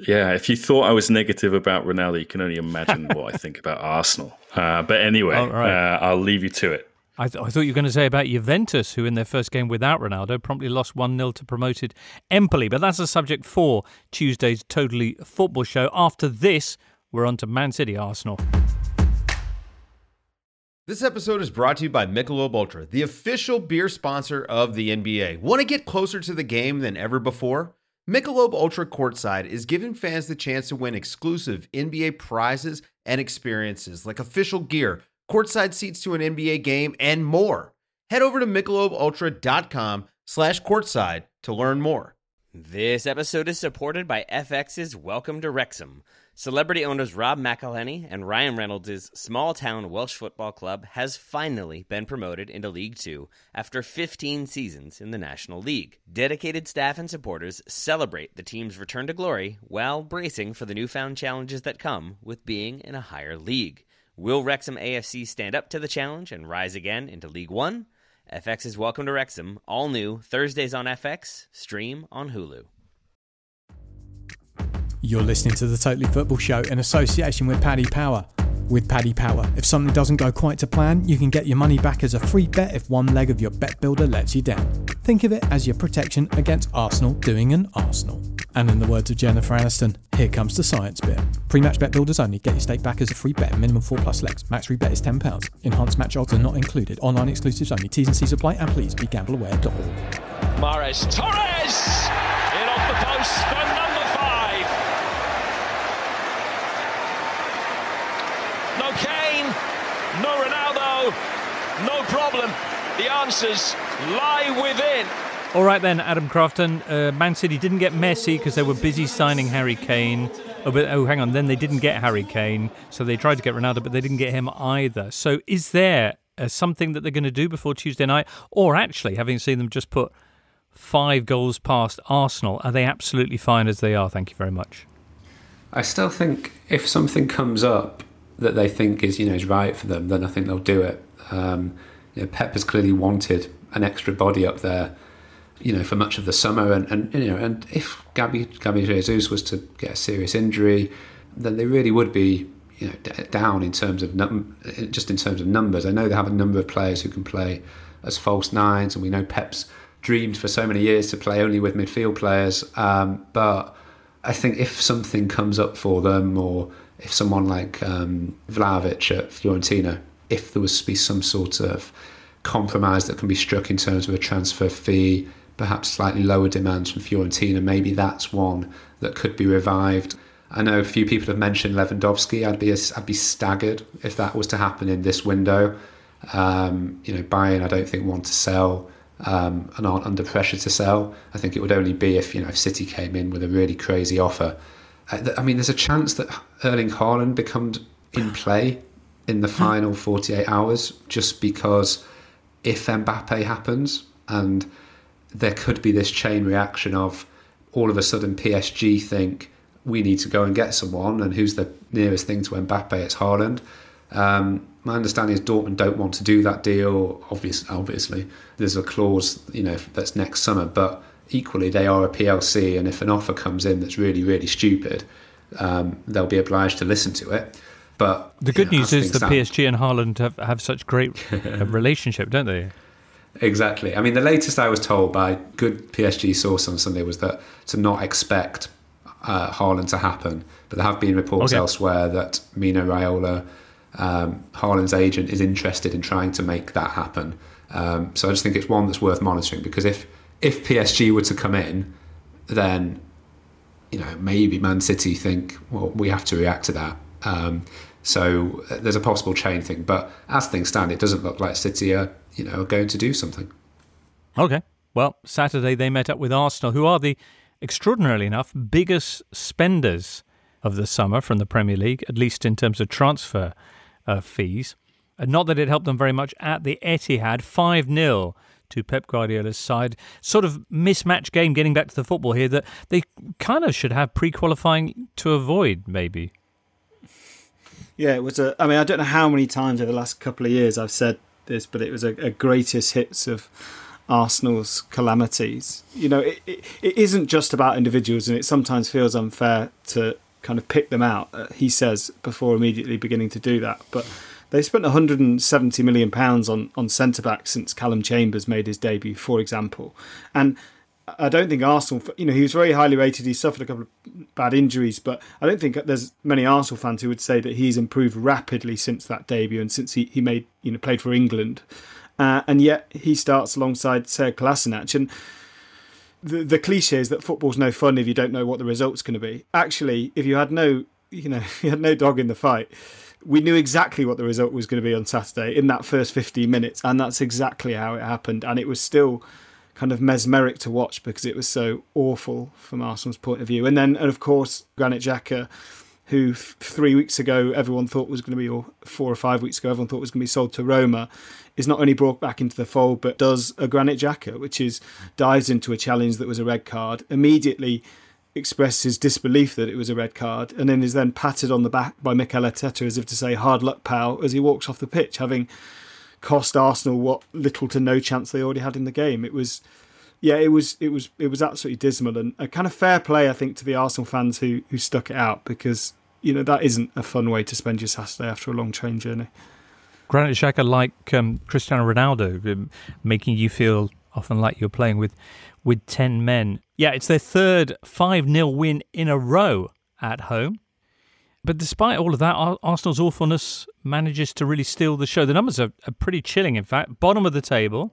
Yeah, if you thought I was negative about Ronaldo, you can only imagine what I think about Arsenal. Uh, but anyway, right. uh, I'll leave you to it. I, th- I, thought you were going to say about Juventus, who in their first game without Ronaldo promptly lost 1 0 to promoted Empoli. But that's a subject for Tuesday's Totally Football show. After this, we're on to Man City Arsenal. This episode is brought to you by Michelob Ultra, the official beer sponsor of the NBA. Want to get closer to the game than ever before? Michelob Ultra Courtside is giving fans the chance to win exclusive NBA prizes and experiences like official gear courtside seats to an NBA game, and more. Head over to MichelobUltra.com slash courtside to learn more. This episode is supported by FX's Welcome to Wrexham. Celebrity owners Rob McElhenney and Ryan Reynolds' small town Welsh football club has finally been promoted into League Two after 15 seasons in the National League. Dedicated staff and supporters celebrate the team's return to glory while bracing for the newfound challenges that come with being in a higher league. Will Wrexham AFC stand up to the challenge and rise again into League One? FX is Welcome to Wrexham, all new, Thursdays on FX, stream on Hulu. You're listening to the Totally Football Show in association with Paddy Power. With Paddy Power, if something doesn't go quite to plan, you can get your money back as a free bet if one leg of your bet builder lets you down. Think of it as your protection against Arsenal doing an Arsenal. And in the words of Jennifer Aniston, here comes the science bit. Pre-match bet builders only. Get your stake back as a free bet. Minimum 4 plus legs. Max free bet is £10. Enhanced match odds are not included. Online exclusives only. T's and C's apply and please be gambleaware.org. Mahrez. Torres! In off the post for number five. No Kane. No Ronaldo. no problem. The answers lie within. All right then, Adam Crafton. Uh, Man City didn't get Messi because they were busy signing Harry Kane. Oh, but, oh, hang on. Then they didn't get Harry Kane, so they tried to get Ronaldo, but they didn't get him either. So, is there uh, something that they're going to do before Tuesday night, or actually, having seen them just put five goals past Arsenal, are they absolutely fine as they are? Thank you very much. I still think if something comes up that they think is you know is right for them, then I think they'll do it. Um, you know, Pep has clearly wanted an extra body up there you know, for much of the summer. And, and you know, and if Gabby, Gabby Jesus was to get a serious injury, then they really would be, you know, d- down in terms of num- just in terms of numbers. I know they have a number of players who can play as false nines, and we know Pep's dreamed for so many years to play only with midfield players. Um, but I think if something comes up for them, or if someone like um, Vlahovic at Fiorentina, if there was to be some sort of compromise that can be struck in terms of a transfer fee, perhaps slightly lower demands from Fiorentina. Maybe that's one that could be revived. I know a few people have mentioned Lewandowski. I'd be I'd be staggered if that was to happen in this window. Um, you know, Bayern I don't think want to sell um, and aren't under pressure to sell. I think it would only be if you know if City came in with a really crazy offer. Uh, I mean, there's a chance that Erling Haaland becomes in play in the final 48 hours just because if Mbappe happens and there could be this chain reaction of all of a sudden PSG think we need to go and get someone, and who's the nearest thing to Mbappe? It's Haaland. Um, my understanding is Dortmund don't want to do that deal. Obviously, obviously, there's a clause, you know, that's next summer. But equally, they are a PLC, and if an offer comes in that's really, really stupid, um, they'll be obliged to listen to it. But the good know, news is that PSG and Haaland have, have such great relationship, don't they? Exactly. I mean, the latest I was told by good PSG source on Sunday was that to not expect uh, Haaland to happen, but there have been reports okay. elsewhere that Mino Raiola, um, Haaland's agent, is interested in trying to make that happen. Um, so I just think it's one that's worth monitoring because if if PSG were to come in, then you know maybe Man City think well we have to react to that. Um, so uh, there's a possible chain thing, but as things stand, it doesn't look like City are you know, are going to do something. Okay. Well, Saturday they met up with Arsenal, who are the, extraordinarily enough, biggest spenders of the summer from the Premier League, at least in terms of transfer uh, fees. Uh, not that it helped them very much at the Etihad, 5 0 to Pep Guardiola's side. Sort of mismatch game, getting back to the football here, that they kind of should have pre qualifying to avoid, maybe. Yeah, it was a. I mean, I don't know how many times over the last couple of years I've said this, but it was a, a greatest hits of Arsenal's calamities. You know, it, it, it isn't just about individuals, and it sometimes feels unfair to kind of pick them out. Uh, he says before immediately beginning to do that, but they spent 170 million pounds on on centre back since Callum Chambers made his debut, for example, and I don't think Arsenal, you know, he was very highly rated. He suffered a couple of bad injuries, but I don't think there's many Arsenal fans who would say that he's improved rapidly since that debut and since he, he made, you know, played for England. Uh, and yet he starts alongside Sead Kolasinac. And the, the cliche is that football's no fun if you don't know what the result's going to be. Actually, if you had no, you know, you had no dog in the fight, we knew exactly what the result was going to be on Saturday in that first 15 minutes. And that's exactly how it happened. And it was still kind of mesmeric to watch because it was so awful from Arsenal's point of view. And then, and of course, Granit Xhaka, who three weeks ago everyone thought was going to be, or four or five weeks ago everyone thought was going to be sold to Roma, is not only brought back into the fold but does a Granit Xhaka, which is dives into a challenge that was a red card, immediately expresses disbelief that it was a red card, and then is then patted on the back by Mikel Arteta as if to say "hard luck, pal," as he walks off the pitch, having cost Arsenal what little to no chance they already had in the game. It was, yeah, it was, it was, it was absolutely dismal and a kind of fair play, I think, to the Arsenal fans who who stuck it out because you know that isn't a fun way to spend your Saturday after a long train journey. Granit Xhaka, like um, Cristiano Ronaldo, um, making you feel often like you're playing with with ten men. Yeah, it's their third five 0 win in a row at home. But despite all of that, Arsenal's awfulness manages to really steal the show. The numbers are, are pretty chilling, in fact. Bottom of the table.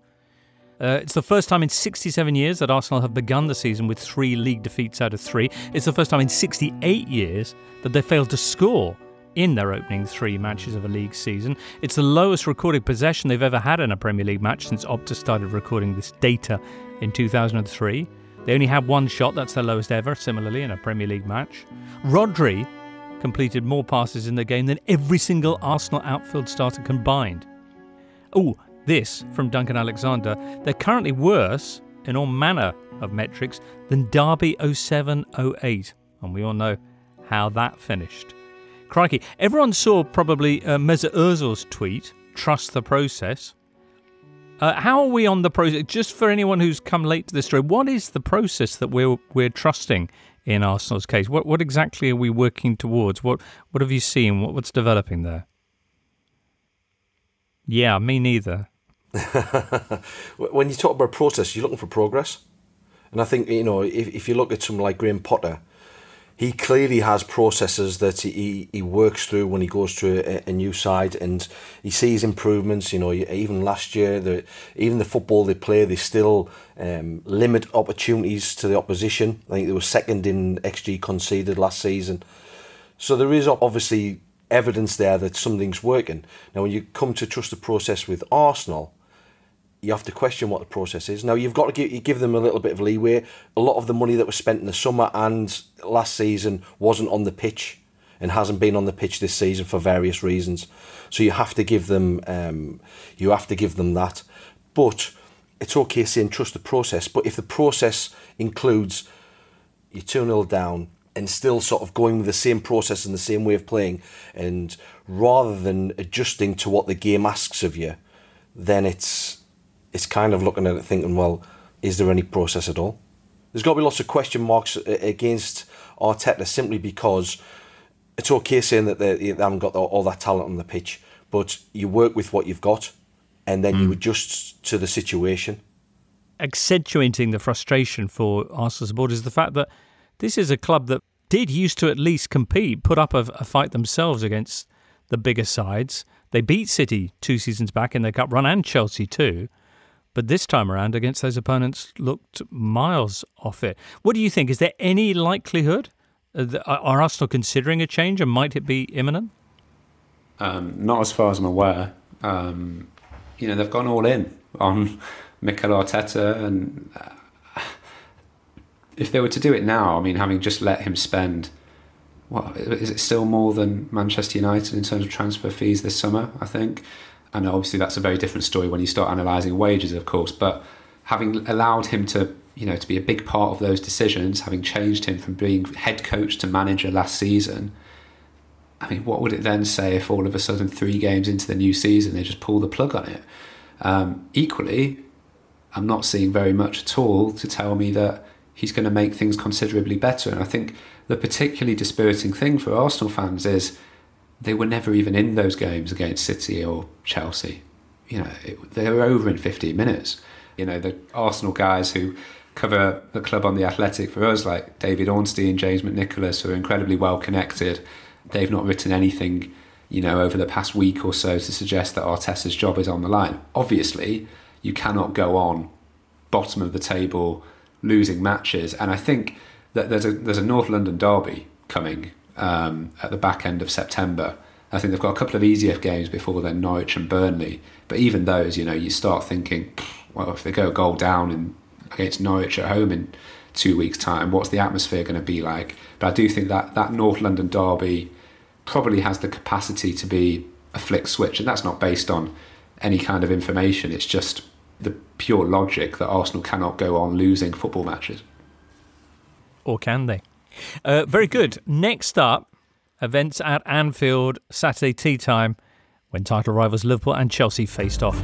Uh, it's the first time in 67 years that Arsenal have begun the season with three league defeats out of three. It's the first time in 68 years that they failed to score in their opening three matches of a league season. It's the lowest recorded possession they've ever had in a Premier League match since Opta started recording this data in 2003. They only had one shot, that's their lowest ever, similarly, in a Premier League match. Rodri completed more passes in the game than every single Arsenal outfield starter combined. Oh, this from Duncan Alexander. They're currently worse in all manner of metrics than Derby 07 08. And we all know how that finished. Crikey. Everyone saw probably uh, Mesut Ozil's tweet, trust the process. Uh, how are we on the process? Just for anyone who's come late to this story, what is the process that we're we're trusting in Arsenal's case? What what exactly are we working towards? What what have you seen? What, what's developing there? Yeah, me neither. when you talk about process, you're looking for progress, and I think you know if if you look at someone like Graham Potter, he clearly has processes that he, he works through when he goes to a, a new side and he sees improvements. You know, even last year, the, even the football they play, they still um, limit opportunities to the opposition. I think they were second in XG conceded last season. So there is obviously evidence there that something's working. Now, when you come to trust the process with Arsenal, you have to question what the process is. Now you've got to give, give them a little bit of leeway. A lot of the money that was spent in the summer and last season wasn't on the pitch and hasn't been on the pitch this season for various reasons. So you have to give them um, you have to give them that. But it's okay saying trust the process. But if the process includes you 2 0 down and still sort of going with the same process and the same way of playing, and rather than adjusting to what the game asks of you, then it's it's kind of looking at it thinking, well, is there any process at all? There's got to be lots of question marks against Arteta simply because it's okay saying that they, haven't got all that talent on the pitch, but you work with what you've got and then mm. you adjust to the situation. Accentuating the frustration for Arsenal supporters is the fact that this is a club that did used to at least compete, put up a, a fight themselves against the bigger sides. They beat City two seasons back in their cup run and Chelsea too but this time around against those opponents looked miles off it. What do you think? Is there any likelihood? Uh, are Arsenal considering a change and might it be imminent? Um, not as far as I'm aware. Um, you know, they've gone all in on Mikel Arteta, and uh, if they were to do it now, I mean, having just let him spend, what is it still more than Manchester United in terms of transfer fees this summer? I think and obviously that's a very different story when you start analysing wages, of course. But having allowed him to, you know, to be a big part of those decisions, having changed him from being head coach to manager last season, I mean, what would it then say if all of a sudden three games into the new season they just pull the plug on it? Um, equally, I'm not seeing very much at all to tell me that he's going to make things considerably better. And I think the particularly dispiriting thing for Arsenal fans is they were never even in those games against City or Chelsea. You know, it, they were over in 15 minutes. You know, the Arsenal guys who cover the club on the Athletic for us, like David Ornstein, and James McNicholas, who are incredibly well connected. They've not written anything, you know, over the past week or so to suggest that Arteta's job is on the line. Obviously, you cannot go on bottom of the table, losing matches, and I think that there's a there's a North London derby coming um, at the back end of September. I think they've got a couple of ECF games before then, Norwich and Burnley. But even those, you know, you start thinking, well, if they go a goal down in, against Norwich at home in two weeks' time, what's the atmosphere going to be like? But I do think that that North London derby probably has the capacity to be a flick switch, and that's not based on any kind of information. It's just the pure logic that Arsenal cannot go on losing football matches. Or can they? Uh, very good. Next up, events at Anfield Saturday tea time when title rivals Liverpool and Chelsea faced off.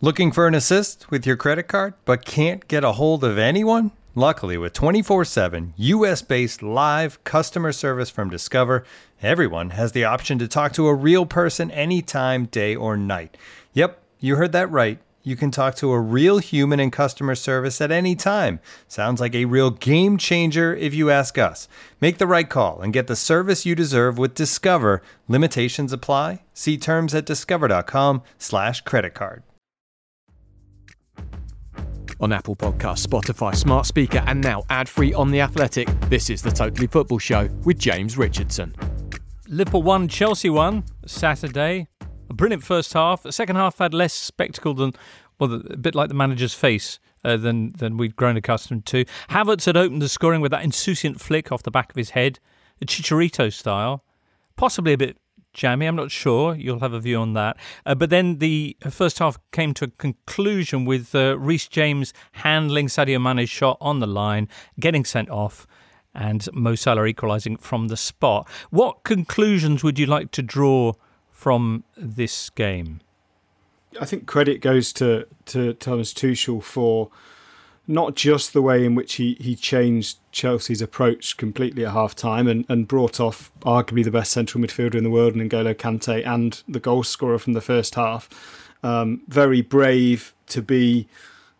Looking for an assist with your credit card but can't get a hold of anyone? Luckily, with 24 7 US based live customer service from Discover, everyone has the option to talk to a real person anytime, day or night. Yep, you heard that right you can talk to a real human in customer service at any time. Sounds like a real game changer if you ask us. Make the right call and get the service you deserve with Discover. Limitations apply. See terms at discover.com/slash credit card. On Apple Podcasts, Spotify, Smart Speaker, and now ad free on The Athletic, this is the Totally Football Show with James Richardson. Liverpool 1, Chelsea 1, Saturday. A brilliant first half. The second half had less spectacle than, well, a bit like the manager's face uh, than than we'd grown accustomed to. Havertz had opened the scoring with that insouciant flick off the back of his head, a Chicharito style, possibly a bit jammy. I'm not sure. You'll have a view on that. Uh, but then the first half came to a conclusion with uh, Reece James handling Sadio Mane's shot on the line, getting sent off and Mo Salah equalising from the spot. What conclusions would you like to draw from this game? I think credit goes to, to Thomas Tuchel for not just the way in which he, he changed Chelsea's approach completely at half time and, and brought off arguably the best central midfielder in the world, N'Golo Kante, and the goal scorer from the first half. Um, very brave to be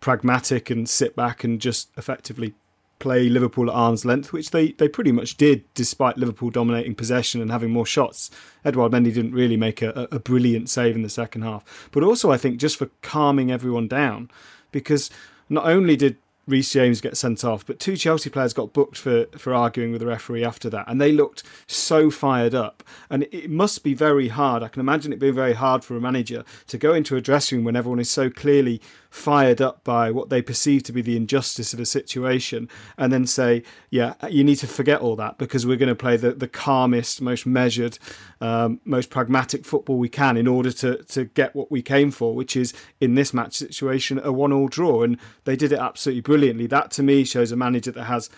pragmatic and sit back and just effectively play Liverpool at arm's length, which they, they pretty much did, despite Liverpool dominating possession and having more shots. Edouard Mendy didn't really make a, a brilliant save in the second half. But also, I think, just for calming everyone down, because not only did Reece James get sent off, but two Chelsea players got booked for, for arguing with the referee after that, and they looked so fired up. And it must be very hard. I can imagine it being very hard for a manager to go into a dressing room when everyone is so clearly fired up by what they perceive to be the injustice of a situation and then say, yeah, you need to forget all that because we're going to play the, the calmest, most measured, um, most pragmatic football we can in order to, to get what we came for, which is in this match situation, a one all draw. And they did it absolutely brilliantly. That to me shows a manager that has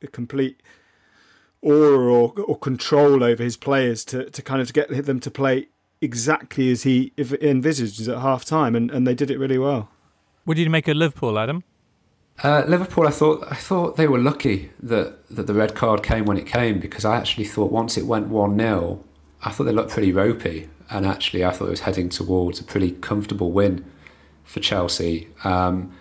a complete aura or, or control over his players to, to kind of get them to play exactly as he envisages at half time and, and they did it really well. What did you make of Liverpool, Adam? Uh, Liverpool, I thought I thought they were lucky that, that the red card came when it came because I actually thought once it went one 0 I thought they looked pretty ropey, and actually I thought it was heading towards a pretty comfortable win for Chelsea. Um,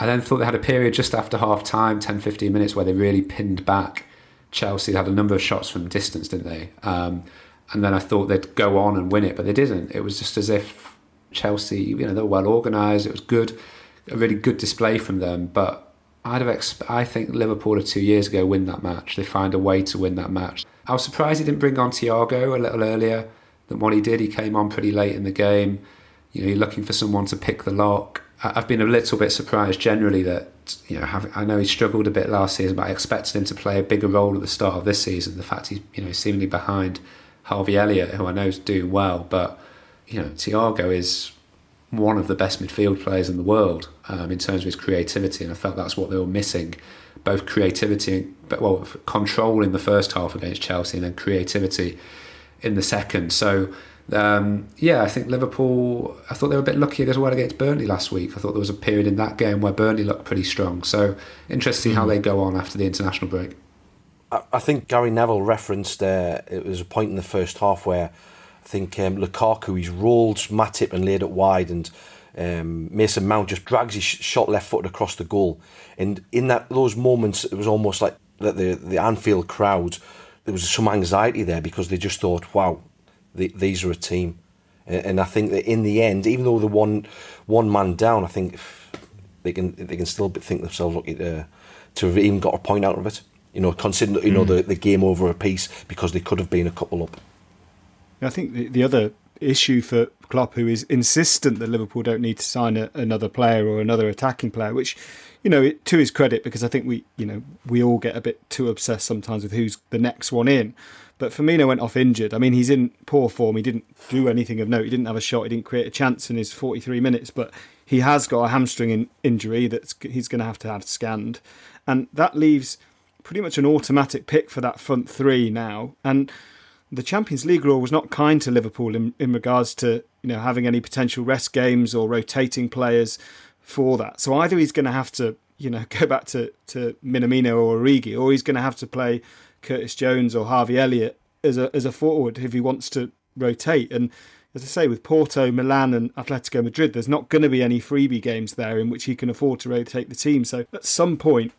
I then thought they had a period just after half time, 10 15 minutes, where they really pinned back. Chelsea had a number of shots from distance, didn't they? Um, and then I thought they'd go on and win it, but they didn't. It was just as if Chelsea, you know, they were well organised. It was good, a really good display from them. But I'd have exp- I think Liverpool of two years ago win that match. They find a way to win that match. I was surprised he didn't bring on Thiago a little earlier than what he did. He came on pretty late in the game. You know, you're looking for someone to pick the lock. I've been a little bit surprised generally that you know I know he struggled a bit last season, but I expected him to play a bigger role at the start of this season. The fact he's you know seemingly behind Harvey Elliott, who I know is doing well, but you know, Thiago is one of the best midfield players in the world um, in terms of his creativity, and I felt that's what they were missing, both creativity, but well, control in the first half against Chelsea, and then creativity in the second. So. Um, yeah, I think Liverpool. I thought they were a bit lucky as well against Burnley last week. I thought there was a period in that game where Burnley looked pretty strong. So interesting mm. how they go on after the international break. I think Gary Neville referenced uh, it was a point in the first half where I think um, Lukaku he's rolled Matip and laid it wide, and um, Mason Mount just drags his shot left foot across the goal. And in that those moments, it was almost like that the the Anfield crowd there was some anxiety there because they just thought, wow, the, these are a team. And I think that in the end, even though the one one man down, I think they can they can still think themselves lucky to to have even got a point out of it. You know, considering you know mm. the the game over a piece because they could have been a couple up. I think the, the other issue for Klopp, who is insistent that Liverpool don't need to sign a, another player or another attacking player, which, you know, to his credit, because I think we, you know, we all get a bit too obsessed sometimes with who's the next one in. But Firmino went off injured. I mean, he's in poor form. He didn't do anything of note. He didn't have a shot. He didn't create a chance in his 43 minutes. But he has got a hamstring in, injury that he's going to have to have scanned, and that leaves pretty much an automatic pick for that front three now. And the Champions League rule was not kind to Liverpool in, in regards to you know having any potential rest games or rotating players for that. So either he's going to have to you know go back to to Minamino or Origi, or he's going to have to play Curtis Jones or Harvey Elliott as a as a forward if he wants to rotate. And as I say, with Porto, Milan, and Atletico Madrid, there's not going to be any freebie games there in which he can afford to rotate the team. So at some point,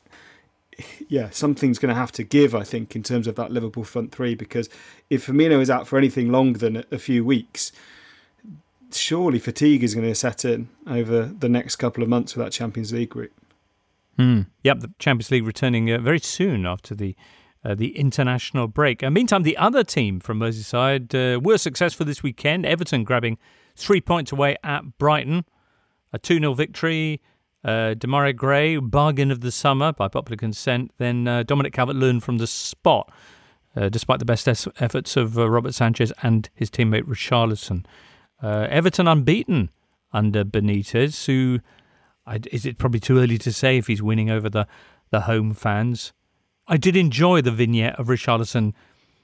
yeah, something's going to have to give, I think, in terms of that Liverpool front three. Because if Firmino is out for anything longer than a few weeks, surely fatigue is going to set in over the next couple of months with that Champions League group. Mm. Yep, the Champions League returning uh, very soon after the uh, the international break. Uh, meantime, the other team from Merseyside uh, were successful this weekend. Everton grabbing three points away at Brighton, a 2 0 victory. Uh, Demarai Gray, bargain of the summer by popular consent. Then uh, Dominic Calvert Lewin from the spot, uh, despite the best es- efforts of uh, Robert Sanchez and his teammate Richarlison. Uh, Everton unbeaten under Benitez, who I, is it probably too early to say if he's winning over the, the home fans? I did enjoy the vignette of Richarlison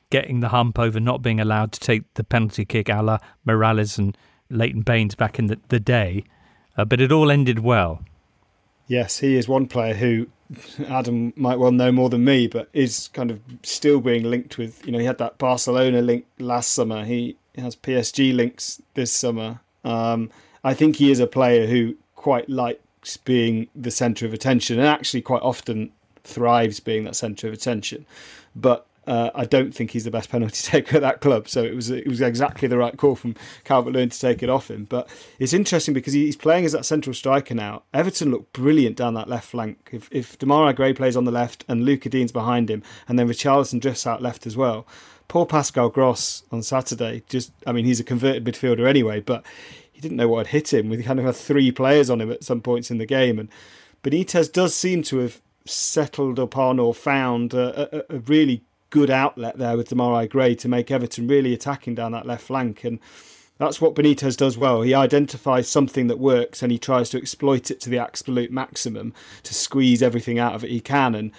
getting the hump over not being allowed to take the penalty kick a la Mirallas and Leighton Baines back in the, the day, uh, but it all ended well. Yes, he is one player who Adam might well know more than me, but is kind of still being linked with. You know, he had that Barcelona link last summer. He has PSG links this summer. Um, I think he is a player who quite likes being the centre of attention, and actually quite often thrives being that centre of attention. But uh, I don't think he's the best penalty taker at that club. So it was it was exactly the right call from Calvert Lewin to take it off him. But it's interesting because he's playing as that central striker now. Everton look brilliant down that left flank. If if Gray plays on the left and Lucas Digne's behind him, and then Richarlison drifts out left as well. Poor Pascal Gross on Saturday. Just I mean he's a converted midfielder anyway, but he didn't know what had hit him. We kind of had three players on him at some points in the game, and Benitez does seem to have settled upon or found a, a, a really good outlet there with Demarai Gray to make Everton really attacking down that left flank. And that's what Benitez does well. He identifies something that works and he tries to exploit it to the absolute maximum to squeeze everything out of it he can. And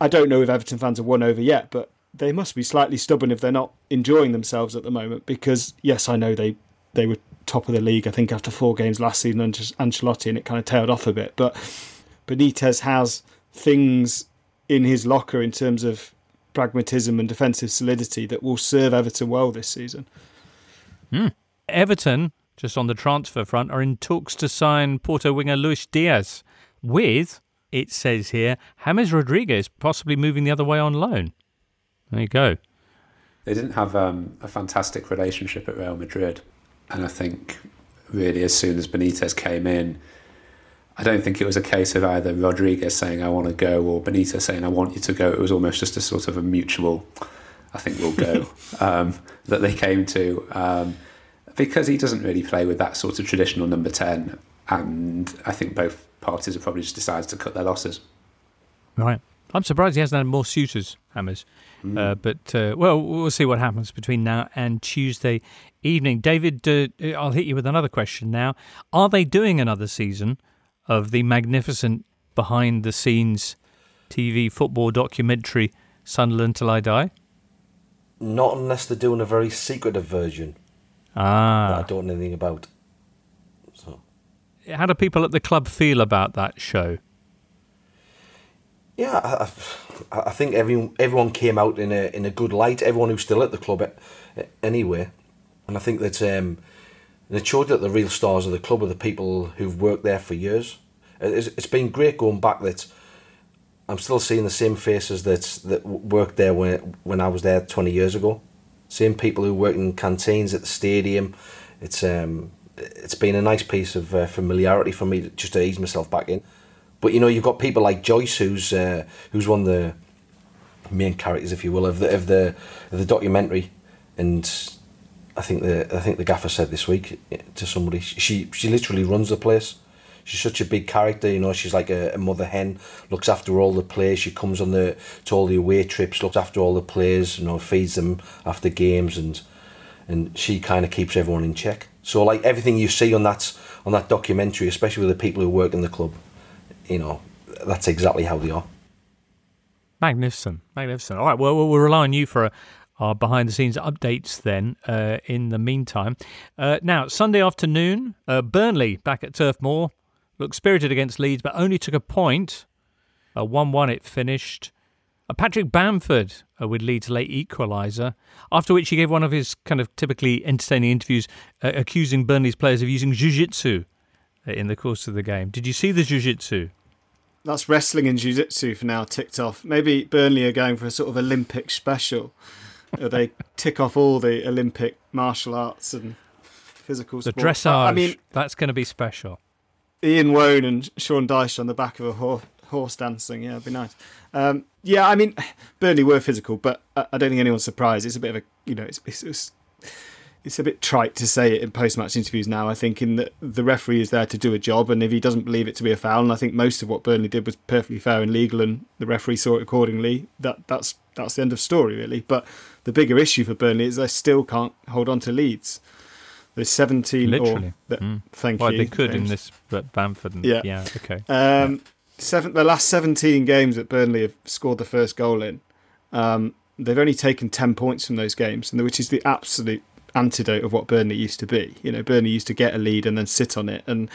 I don't know if Everton fans have won over yet, but they must be slightly stubborn if they're not enjoying themselves at the moment. Because yes, I know they they were top of the league. I think after four games last season under Ancelotti, and it kind of tailed off a bit. But Benitez has things in his locker in terms of pragmatism and defensive solidity that will serve Everton well this season. Mm. Everton, just on the transfer front, are in talks to sign Porto winger Luis Diaz with, it says here, James Rodriguez possibly moving the other way on loan. There you go. They didn't have um, a fantastic relationship at Real Madrid. And I think really as soon as Benitez came in, I don't think it was a case of either Rodriguez saying I want to go or Benitez saying I want you to go. It was almost just a sort of a mutual, I think we'll go, um, that they came to. Um, because he doesn't really play with that sort of traditional number 10. And I think both parties have probably just decided to cut their losses. Right. I'm surprised he hasn't had more suitors, Hammers. Mm. Uh, but, uh, well, we'll see what happens between now and Tuesday evening. David, uh, I'll hit you with another question now. Are they doing another season of the magnificent behind the scenes TV football documentary Sunderland Till I Die? Not unless they're doing a very secretive version. Ah. That I don't know anything about. So. How do people at the club feel about that show? Yeah, I, I think everyone everyone came out in a in a good light. Everyone who's still at the club, anyway, and I think that um, and it showed that the real stars of the club are the people who've worked there for years. It's, it's been great going back that I'm still seeing the same faces that that worked there when when I was there 20 years ago. Same people who work in canteens at the stadium. It's um it's been a nice piece of uh, familiarity for me just to ease myself back in. But you know, you've got people like Joyce, who's uh, who's one of the main characters, if you will, of the of the of the documentary, and I think the I think the gaffer said this week to somebody she she literally runs the place. She's such a big character, you know. She's like a, a mother hen, looks after all the players. She comes on the to all the away trips, looks after all the players, you know, feeds them after games, and and she kind of keeps everyone in check. So like everything you see on that on that documentary, especially with the people who work in the club, you know, that's exactly how they are. Magnificent, magnificent. All right, well, we'll rely on you for a, our behind the scenes updates then uh, in the meantime. Uh, now, Sunday afternoon, uh, Burnley back at Turf Moor. Looked spirited against Leeds, but only took a point. A 1 1 it finished. Uh, Patrick Bamford uh, with Leeds' late equaliser, after which he gave one of his kind of typically entertaining interviews uh, accusing Burnley's players of using jiu-jitsu in the course of the game. Did you see the jiu-jitsu? That's wrestling and jiu-jitsu for now ticked off. Maybe Burnley are going for a sort of Olympic special. they tick off all the Olympic martial arts and physical the sports. dressage. I mean, that's going to be special. Ian Woan and Sean Dyche on the back of a horse dancing. Yeah, it'd be nice. Um, yeah, I mean, Burnley were physical, but I I don't think anyone's surprised. It's a bit of a, you know, it's it's, it's, it's a bit trite to say it in post-match interviews now. I think in that the referee is there to do a job, and if he doesn't believe it to be a foul, and I think most of what Burnley did was perfectly fair and legal, and the referee saw it accordingly. That that's that's the end of story, really. But the bigger issue for Burnley is they still can't hold on to leads. There's 17 Literally. or Mm. thank well, you. they could in this but Bamford. And, Yeah. yeah. Okay. Um, seven, the last 17 games that Burnley have scored the first goal in, um, they've only taken 10 points from those games, and which is the absolute antidote of what Burnley used to be. You know, Burnley used to get a lead and then sit on it and,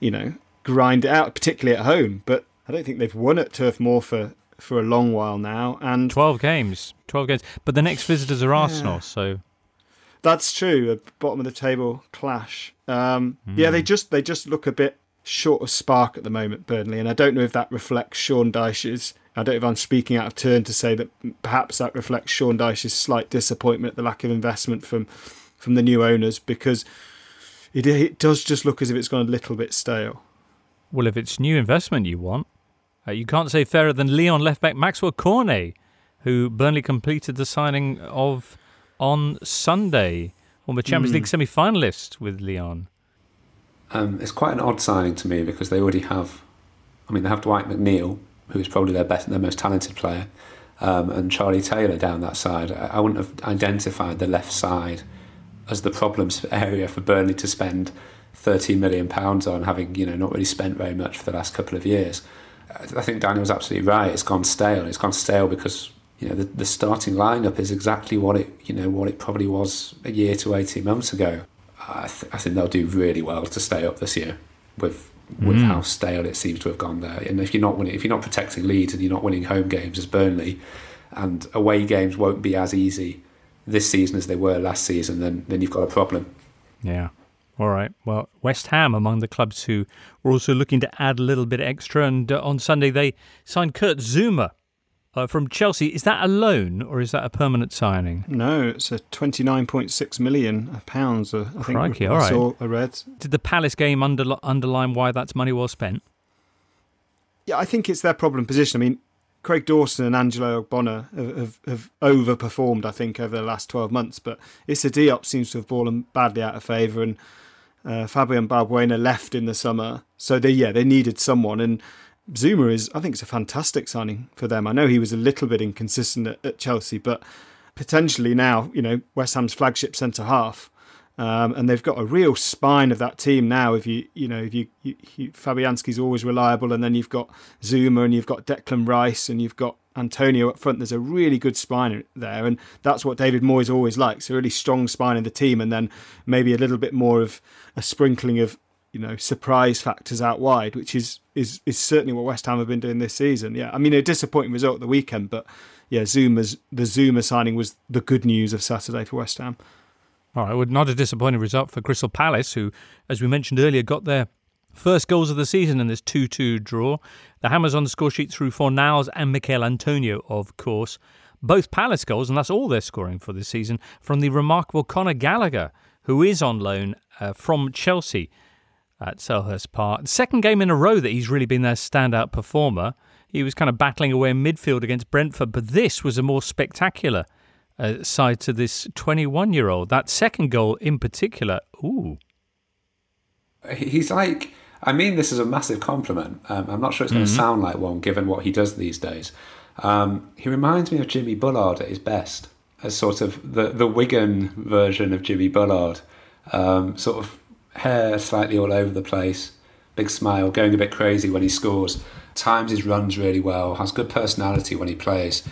you know, grind it out, particularly at home. But I don't think they've won at Turf Moor for, for a long while now. And 12 games. 12 games. But the next visitors are Arsenal, so That's true. A bottom of the table clash. Um, Yeah, they just they just look a bit short of spark at the moment, Burnley, and I don't know if that reflects Sean Dyche's. I don't know if I'm speaking out of turn to say that perhaps that reflects Sean Dyche's slight disappointment at the lack of investment from from the new owners because it, it does just look as if it's gone a little bit stale. Well, if it's new investment you want, uh, you can't say fairer than Lyon left back Maxwel Cornet, who Burnley completed the signing of on Sunday, former Champions Mm. League semi finalist with Lyon. Um, it's quite an odd signing to me because they already have. I mean, they have Dwight McNeil, who is probably their best, their most talented player, um, and Charlie Taylor down that side. I, I wouldn't have identified the left side as the problems area for Burnley to spend 13 million pounds on, having you know not really spent very much for the last couple of years. I think Daniel's absolutely right. It's gone stale. It's gone stale because you know the, the starting lineup is exactly what it you know what it probably was a year to 18 months ago. I, th- I think they'll do really well to stay up this year with with Mm. how stale it seems to have gone there. And if you're not winning, if you're not protecting leads and you're not winning home games as Burnley, and away games won't be as easy this season as they were last season, then then you've got a problem. Yeah. All right. Well, West Ham among the clubs who were also looking to add a little bit extra, and uh, on Sunday they signed Kurt Zouma uh, from Chelsea. Is that a loan or is that a permanent signing? No, it's a 29.6 million pounds. Uh, I think Crikey, I all right. saw I read. Did the Palace game underli- underline why that's money well spent? Yeah, I think it's their problem position. I mean, Craig Dawson and Angelo Ogbonna have, have, have overperformed, I think, over the last 12 months, but Issa Diop seems to have fallen badly out of favour, and uh, Fabian Balbuena left in the summer. So, they yeah, they needed someone, and Zouma is, I think, it's a fantastic signing for them. I know he was a little bit inconsistent at, at Chelsea, but potentially now, you know, West Ham's flagship centre half. Um, and they've got a real spine of that team now. If you, you know, if you, you, you Fabianski's always reliable, and then you've got Zouma, and you've got Declan Rice, and you've got Antonio up front. There's a really good spine there, and that's what David Moyes always likes—a really strong spine in the team, and then maybe a little bit more of a sprinkling of, you know, surprise factors out wide, which is is is certainly what West Ham have been doing this season. Yeah, I mean, a disappointing result the weekend, but yeah, Zouma's the Zuma signing was the good news of Saturday for West Ham. All right, well, not a disappointing result for Crystal Palace, who, as we mentioned earlier, got their first goals of the season in this 2 2 draw. The Hammers on the score sheet through Fornals and Michael Antonio, of course. Both Palace goals, and that's all they're scoring for this season, from the remarkable Conor Gallagher, who is on loan uh, from Chelsea at Selhurst Park. Second game in a row that he's really been their standout performer. He was kind of battling away in midfield against Brentford, but this was a more spectacular uh, side to this 21 year old. That second goal in particular, ooh. He's like, I mean this is a massive compliment. Um, I'm not sure it's going to Mhm. sound like one given what he does these days. Um, he reminds me of Jimmy Bullard at his best, as sort of the, the Wigan version of Jimmy Bullard. Um, sort of hair slightly all over the place, big smile, going a bit crazy when he scores, times his runs really well, has good personality when he plays,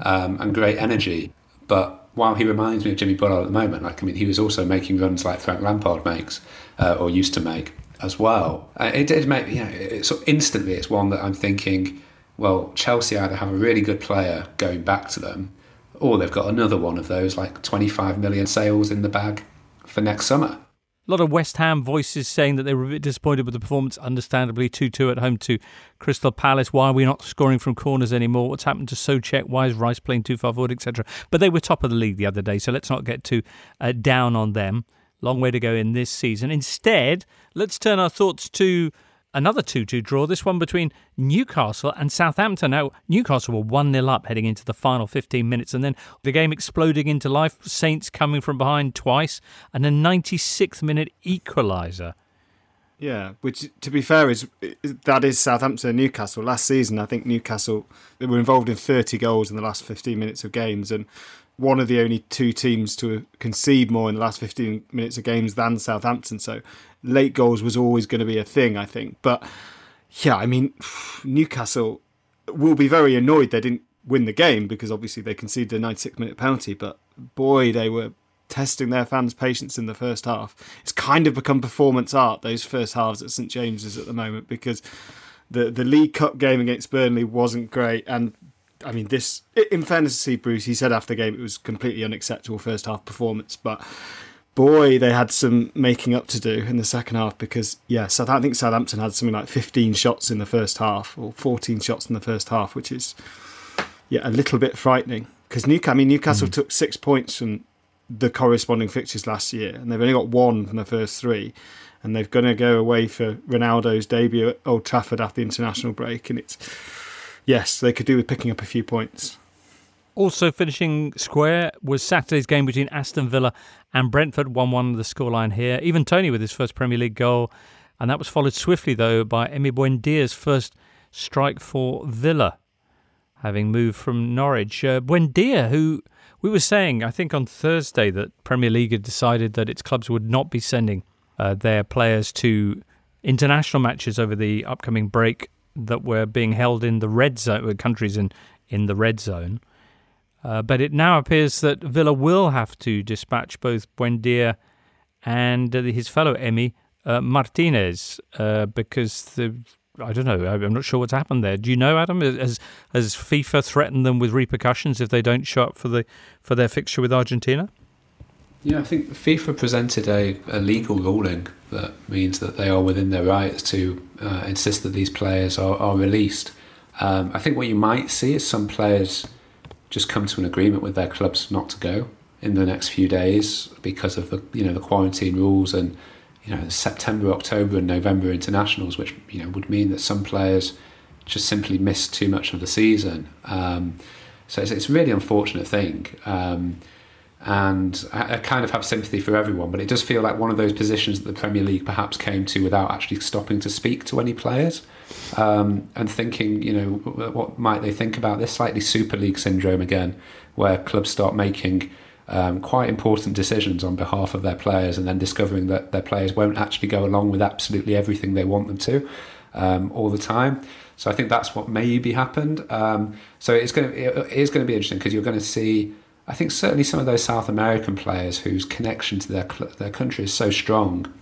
um, and great energy. But while he reminds me of Jimmy Bullard at the moment, like I mean, he was also making runs like Frank Lampard makes, uh, or used to make as well. Uh, it did make, know, it, so instantly it's one that I'm thinking, well, Chelsea either have a really good player going back to them, or they've got another one of those like 25 million sales in the bag for next summer. A lot of West Ham voices saying that they were a bit disappointed with the performance, understandably 2 2 at home to Crystal Palace. Why are we not scoring from corners anymore? What's happened to Soucek? Why is Rice playing too far forward, etc.? But they were top of the league the other day, so let's not get too uh, down on them. Long way to go in this season. Instead, let's turn our thoughts to another 2 2 draw, this one between Newcastle and Southampton. Now, Newcastle were 1 0 up heading into the final 15 minutes, and then the game exploding into life. Saints coming from behind twice, and a 96th minute equaliser. Yeah, which to be fair is that is Southampton and Newcastle. Last season, I think Newcastle they were involved in 30 goals in the last 15 minutes of games, and one of the only two teams to concede more in the last 15 minutes of games than Southampton. So late goals was always going to be a thing, I think. But yeah, I mean, Newcastle will be very annoyed they didn't win the game because obviously they conceded a 96 minute penalty. But boy, they were testing their fans' patience in the first half. It's kind of become performance art, those first halves at St James's at the moment because the, the League Cup game against Burnley wasn't great. And I mean, this, in fairness to Steve Bruce, he said after the game it was completely unacceptable first half performance. But boy, they had some making up to do in the second half because, yeah, South, I think Southampton had something like 15 shots in the first half or 14 shots in the first half, which is, yeah, a little bit frightening. Because Newcastle, I mean, Newcastle mm. took six points from the corresponding fixtures last year, and they've only got one from the first three. And they're going to go away for Ronaldo's debut at Old Trafford after the international break. And it's, yes, they could do with picking up a few points. Also finishing square was Saturday's game between Aston Villa and Brentford, 1 1 the scoreline here. Ivan Toney with his first Premier League goal. And that was followed swiftly, though, by Emi Buendia's first strike for Villa, having moved from Norwich. Uh, Buendia, who we were saying, I think on Thursday, that Premier League had decided that its clubs would not be sending uh, their players to international matches over the upcoming break that were being held in the red zone, countries in, in the red zone. Uh, but it now appears that Villa will have to dispatch both Buendia and uh, his fellow Emi uh, Martinez uh, because the I don't know. I'm not sure what's happened there. Do you know, Adam? Has has FIFA threatened them with repercussions if they don't show up for the for their fixture with Argentina? Yeah, I think FIFA presented a, a legal ruling that means that they are within their rights to uh, insist that these players are, are released. Um, I think what you might see is some players just come to an agreement with their clubs not to go in the next few days because of the you know the quarantine rules and you know September, October, and November internationals, which you know would mean that some players just simply miss too much of the season. Um, so it's, it's a really unfortunate thing. Um, and I, kind of have sympathy for everyone, but it does feel like one of those positions that the Premier League perhaps came to without actually stopping to speak to any players um, and thinking, you know, what might they think about this slightly Super League syndrome again, where clubs start making um, quite important decisions on behalf of their players and then discovering that their players won't actually go along with absolutely everything they want them to um, all the time. So I think that's what maybe happened. Um, so it's going to it is going to be interesting because you're going to see I think certainly some of those South American players whose connection to their their country is so strong,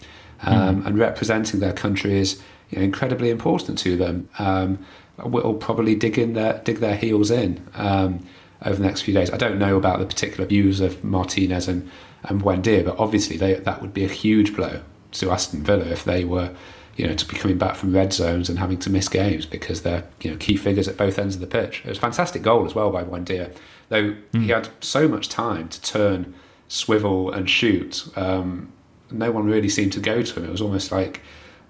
um, mm. and representing their country is you know, incredibly important to them. Um, will probably dig in their dig their heels in um, over the next few days. I don't know about the particular views of Martinez and and Buendia, but obviously they, that would be a huge blow to Aston Villa if they were you know, to be coming back from red zones and having to miss games because they're you know key figures at both ends of the pitch. It was a fantastic goal as well by Buendia, though mm. he had so much time to turn, swivel, and shoot. Um, no one really seemed to go to him. It was almost like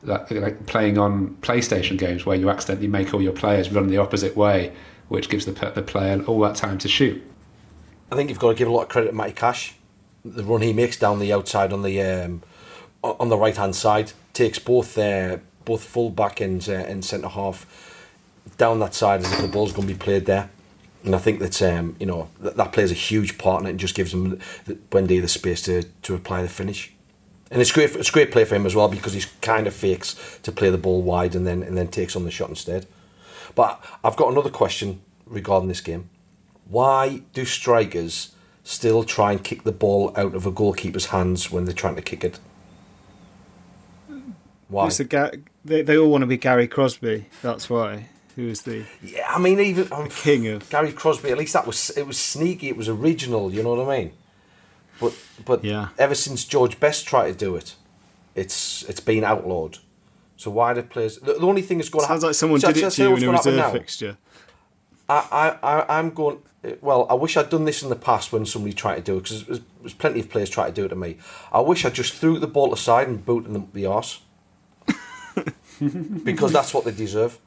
like playing on PlayStation games where you accidentally make all your players run the opposite way, which gives the the player all that time to shoot. I think you've got to give a lot of credit to Matty Cash. The run he makes down the outside on the um, on the right hand side takes both uh, both full back and uh, and centre half down that side as if the ball's going to be played there. And I think that um, you know that, that plays a huge part in it and just gives them the, Buendia the space to, to apply the finish. And it's great. It's great play for him as well because he's kind of fakes to play the ball wide and then and then takes on the shot instead. But I've got another question regarding this game. Why do strikers still try and kick the ball out of a goalkeeper's hands when they're trying to kick it? Why? Ga- they, they all want to be Gary Crosby. That's why. Who is the? Yeah, I mean, even um, the king of Gary Crosby. At least that was it was sneaky. It was original. You know what I mean? But but yeah. ever since George Best tried to do it, it's it's been outlawed. So why do players? The, the only thing is going to sounds like someone did it to you in a reserve fixture. I, I, I'm going. Well, I wish I'd done this in the past when somebody tried to do it because there's, there's, plenty of players try to do it to me. I wish I just threw the ball aside and booted them up the arse. because that's what they deserve.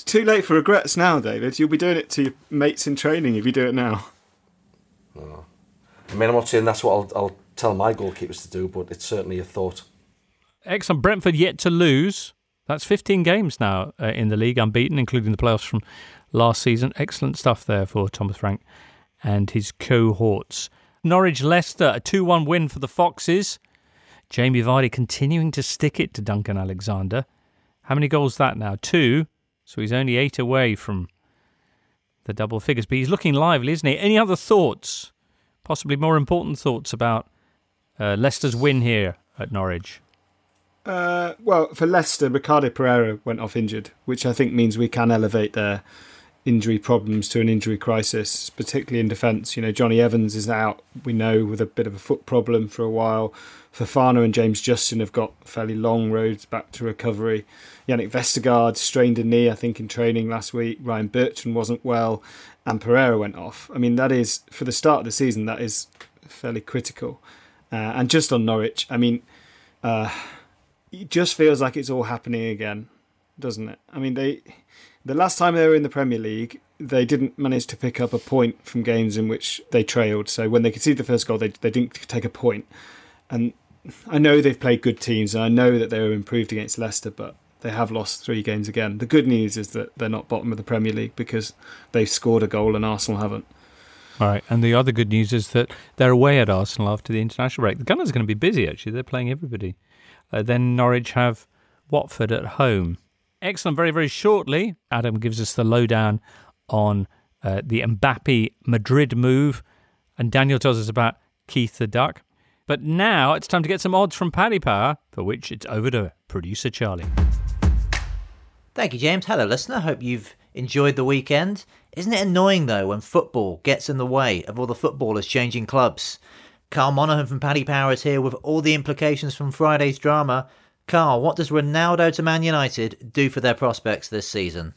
It's too late for regrets now, David. You'll be doing it to your mates in training if you do it now. Oh. I mean, I'm not saying that's what I'll, I'll tell my goalkeepers to do, but it's certainly a thought. Excellent. Brentford yet to lose. That's 15 games now uh, in the league, unbeaten, including the playoffs from last season. Excellent stuff there for Thomas Frank and his cohorts. Norwich Leicester, a 2 1 win for the Foxes. Jamie Vardy continuing to stick it to Duncan Alexander. How many goals that now? Two. So he's only eight away from the double figures. But he's looking lively, isn't he? Any other thoughts? Possibly more important thoughts about uh, Leicester's win here at Norwich? Uh, well, for Leicester, Ricardo Pereira went off injured, which I think means we can elevate their injury problems to an injury crisis, particularly in defence. You know, Jonny Evans is out, we know, with a bit of a foot problem for a while. Fofana and James Justin have got fairly long roads back to recovery. Yannick Vestergaard strained a knee, I think, in training last week. Ryan Bertrand wasn't well, and Pereira went off. I mean, that is, for the start of the season, that is fairly critical. Uh, and just on Norwich, I mean, uh, it just feels like it's all happening again, doesn't it? I mean, they the last time they were in the Premier League, they didn't manage to pick up a point from games in which they trailed. So when they conceded the first goal, they they didn't take a point. And I know they've played good teams, and I know that they were improved against Leicester, but they have lost three games again. The good news is that they're not bottom of the Premier League because they've scored a goal and Arsenal haven't. All right, and the other good news is that they're away at Arsenal after the international break. The Gunners are going to be busy, actually. They're playing everybody. Uh, then Norwich have Watford at home. Excellent. Very, very shortly, Adam gives us the lowdown on uh, the Mbappe Madrid move, and Daniel tells us about Keith the Duck. But now it's time to get some odds from Paddy Power, for which it's over to producer Charlie. Thank you, James. Hello, listener. Hope you've enjoyed the weekend. Isn't it annoying, though, when football gets in the way of all the footballers changing clubs? Carl Monaghan from Paddy Power is here with all the implications from Friday's drama. Carl, what does Ronaldo to Man United do for their prospects this season?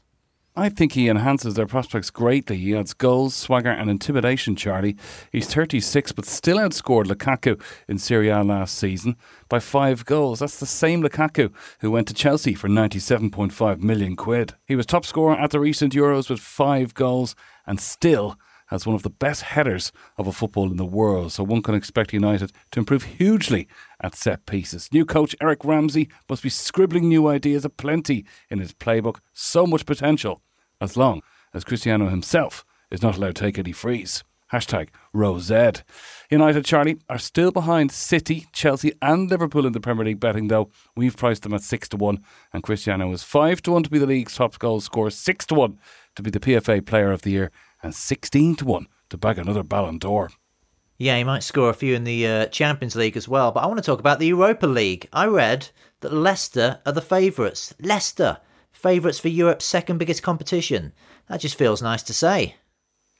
I think he enhances their prospects greatly. He adds goals, swagger, and intimidation, Charlie. He's 36, but still outscored Lukaku in Serie A last season by five goals. That's the same Lukaku who went to Chelsea for 97.5 million quid. He was top scorer at the recent Euros with five goals and still has one of the best headers of a football in the world. So one can expect United to improve hugely at set pieces. New coach Eric Ramsay must be scribbling new ideas aplenty in his playbook. So much potential, as long as Cristiano himself is not allowed to take any frees. Hashtag Rosed. United, Charlie, are still behind City, Chelsea, and Liverpool in the Premier League betting, though. We've priced them at 6 to 1, and Cristiano is 5 to 1 to be the league's top goal scorer, 6 to 1 to be the PFA Player of the Year, and 16 to 1 to bag another Ballon d'Or. Yeah, he might score a few in the uh, Champions League as well. But I want to talk about the Europa League. I read that Leicester are the favourites. Leicester, favourites for Europe's second biggest competition. That just feels nice to say.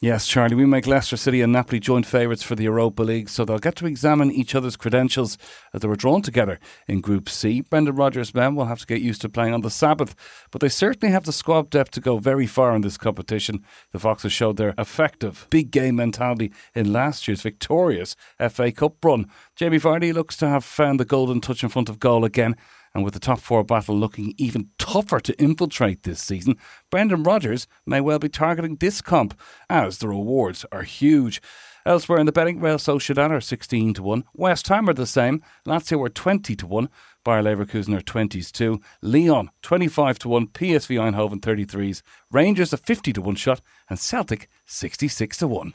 Yes, Charlie, we make Leicester City and Napoli joint favourites for the Europa League, so they'll get to examine each other's credentials as they were drawn together in Group C. Brendan Rodgers' men will have to get used to playing on the Sabbath, but they certainly have the squad depth to go very far in this competition. The Foxes showed their effective big game mentality in last year's victorious FA Cup run. Jamie Vardy looks to have found the golden touch in front of goal again and with the top four battle looking even tougher to infiltrate this season, Brendan Rodgers may well be targeting this comp, as the rewards are huge. Elsewhere in the betting, Real Sociedad are 16 to 1. West Ham are the same. Lazio are 20 to 1. Bayer Leverkusen are 20s too. Lyon 25 to 1. PSV Eindhoven 33s. Rangers a 50 to 1 shot. And Celtic 66 to 1.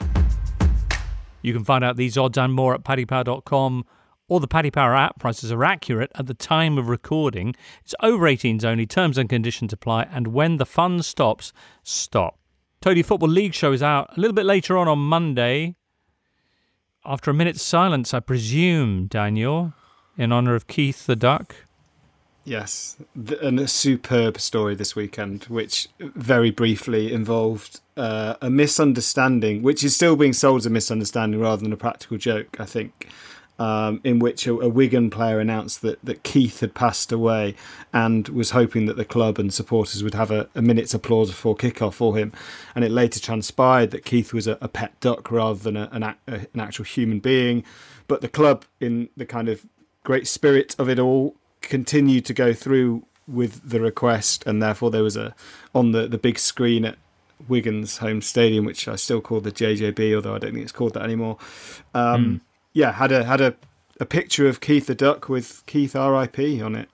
You can find out these odds and more at paddypower.com or the Paddy Power app prices are accurate at the time of recording. It's over 18s only, terms and conditions apply, and when the fun stops, stop. Totally Football League show is out a little bit later on on Monday. After a minute's silence, I presume, Daniel, in honour of Keith the Duck. Yes, and a superb story this weekend, which very briefly involved uh, a misunderstanding, which is still being sold as a misunderstanding rather than a practical joke, I think um, in which a, a, Wigan player announced that, that Keith had passed away and was hoping that the club and supporters would have a, a minute's applause before kickoff for him. And it later transpired that Keith was a, a pet duck rather than an, an actual human being. But the club, in the kind of great spirit of it all, continued to go through with the request, and therefore there was a on the the big screen at Wigan's home stadium, which I still call the JJB, although I don't think it's called that anymore. Um, Hmm. Yeah, had a had a, a picture of Keith the Duck with Keith R.I.P. on it.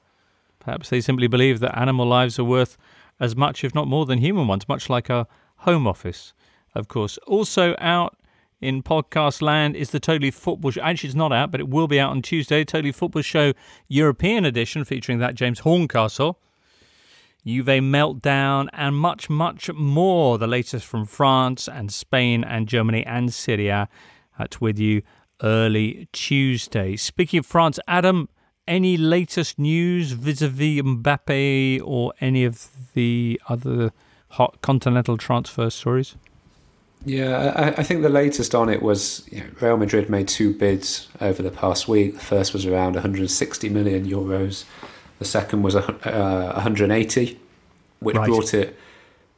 Perhaps they simply believe that animal lives are worth as much, if not more, than human ones, much like our home office, of course. Also out in podcast land is the Totally Football Show. Actually, it's not out, but it will be out on Tuesday. Totally Football Show European edition featuring that James Horncastle. Juve meltdown and much, much more. The latest from France and Spain and Germany and Serie A. That's with you early Tuesday. Speaking of France, Adam, any latest news vis-a-vis Mbappe or any of the other hot continental transfer stories? Yeah, I, I think the latest on it was you know, Real Madrid made two bids over the past week. The first was around 160 million euros. The second was a, uh, 180, which Right. brought it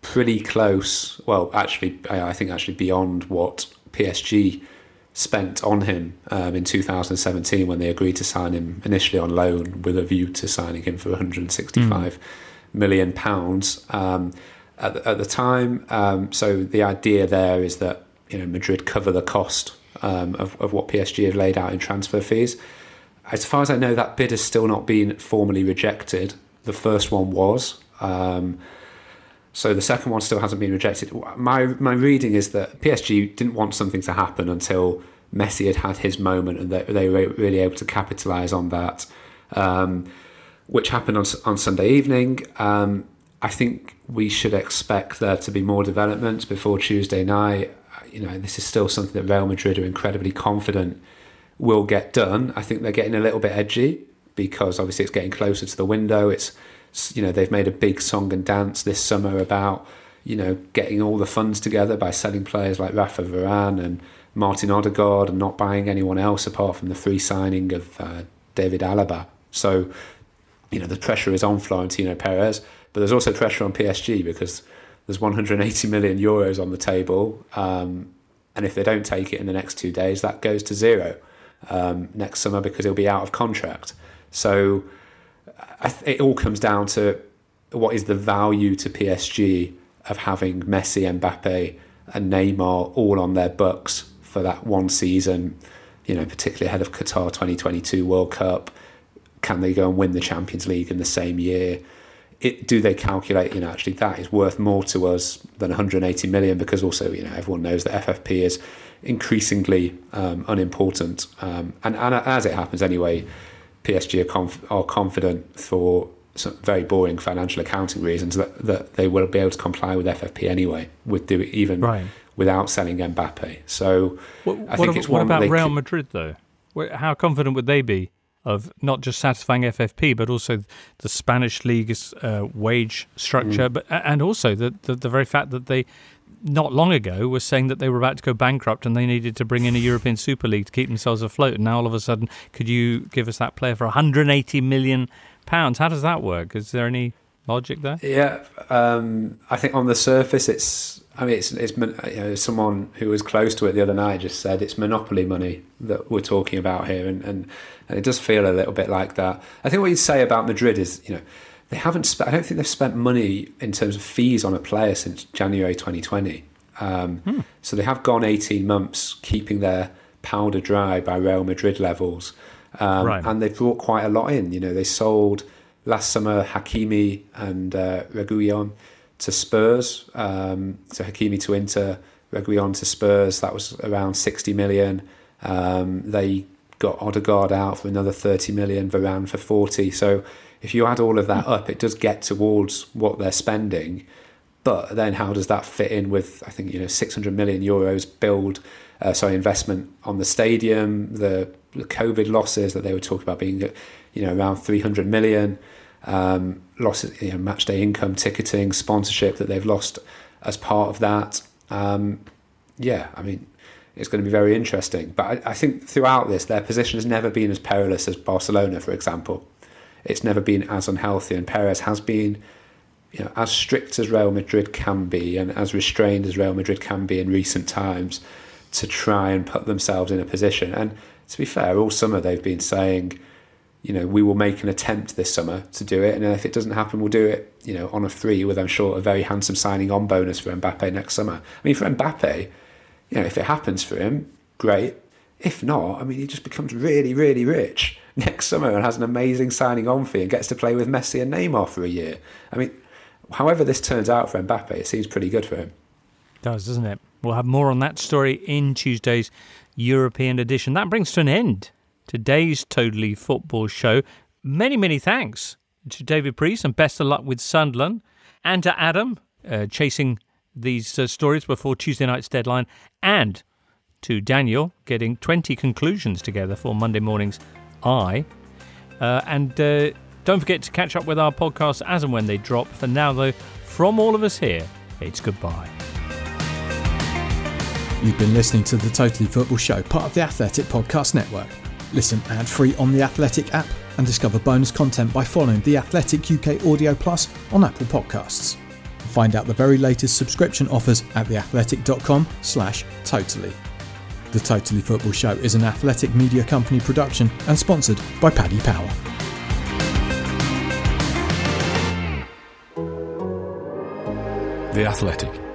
pretty close. Well, actually, I think actually beyond what PSG spent on him um, in 2017 when they agreed to sign him initially on loan with a view to signing him for 165 million pounds um, at, the, at the time. Um, so the idea there is that you know Madrid cover the cost um, of, of what PSG have laid out in transfer fees. As far as I know, that bid has still not been formally rejected. The first one was. Um, so the second one still hasn't been rejected. My my reading is that PSG didn't want something to happen until Messi had had his moment and that they were really able to capitalise on that, um, which happened on on Sunday evening. Um, I think we should expect there to be more developments before Tuesday night. You know, this is still something that Real Madrid are incredibly confident will get done. I think they're getting a little bit edgy because obviously it's getting closer to the window. It's you know they've made a big song and dance this summer about you know getting all the funds together by selling players like Rafa Varane and Martin Odegaard and not buying anyone else apart from the free signing of uh, David Alaba. So you know the pressure is on Florentino Perez, but there's also pressure on PSG because there's 180 million euros on the table, um, and if they don't take it in the next two days, that goes to zero um, next summer because he'll be out of contract. So it all comes down to what is the value to PSG of having Messi, Mbappe, and Neymar all on their books for that one season. You know, particularly ahead of Qatar 2022 World Cup. Can they go and win the Champions League in the same year? It, do they calculate, you know, actually that is worth more to us than 180 million because also, you know, everyone knows that FFP is increasingly um, unimportant. Um, and, and as it happens anyway, PSG are, conf- are confident for some very boring financial accounting reasons that, that they will be able to comply with FFP anyway, with do even Right. without selling Mbappe. So What, I think ab- it's what one about Real Madrid, though? How confident would they be of not just satisfying FFP, but also the Spanish league's uh, wage structure, Mm. but and also the, the the very fact that they not long ago were saying that they were about to go bankrupt and they needed to bring in a European Super League to keep themselves afloat. And now all of a sudden, could you give us that player for 180 million pounds? How does that work? Is there any logic there? Yeah, um, I think on the surface, it's. I mean, it's it's you know, someone who was close to it the other night just said it's monopoly money that we're talking about here, and, and, and it does feel a little bit like that. I think what you'd say about Madrid is, you know, they haven't. Spe- I don't think they've spent money in terms of fees on a player since January 2020. Um, So they have gone 18 months keeping their powder dry by Real Madrid levels, um, Right. and they've brought quite a lot in. You know, they sold last summer Hakimi and uh, Reguilon to Spurs. Um, so Hakimi to Inter, Reguilon to Spurs. That was around 60 million. Um, they got Odegaard out for another 30 million, Varane for 40. So if you add all of that up, it does get towards what they're spending. But then how does that fit in with, I think, you know, 600 million euros build, uh, sorry, investment on the stadium, the, the COVID losses that they were talking about being, you know, around 300 million, um, losses, you know, match day income, ticketing, sponsorship that they've lost as part of that. Um, yeah, I mean, it's going to be very interesting. But I, I think throughout this, their position has never been as perilous as Barcelona, for example. It's never been as unhealthy, and Perez has been you know, as strict as Real Madrid can be and as restrained as Real Madrid can be in recent times to try and put themselves in a position. And to be fair, all summer they've been saying, you know, we will make an attempt this summer to do it, and if it doesn't happen, we'll do it, you know, on a free with, I'm sure, a very handsome signing on bonus for Mbappe next summer. I mean, for Mbappe, you know, if it happens for him, great. If not, I mean, he just becomes really, really rich next summer and has an amazing signing on fee and gets to play with Messi and Neymar for a year. I mean, however this turns out for Mbappe, it seems pretty good for him. It does, doesn't it? We'll have more on that story in Tuesday's European edition. That brings to an end today's Totally Football show. Many, many thanks to David Preece and best of luck with Sunderland and to Adam uh, chasing these uh, stories before Tuesday night's deadline and to Daniel getting 20 conclusions together for Monday morning's Eye. Uh, and uh, don't forget to catch up with our podcasts as and when they drop. For now, though, from all of us here, it's goodbye. You've been listening to the Totally Football Show, part of the Athletic Podcast Network. Listen ad free on the Athletic app and discover bonus content by following the Athletic UK Audio Plus on Apple Podcasts. Find out the very latest subscription offers at theathletic.com slash totally. The Totally Football Show is an athletic media company production and sponsored by Paddy Power. The Athletic.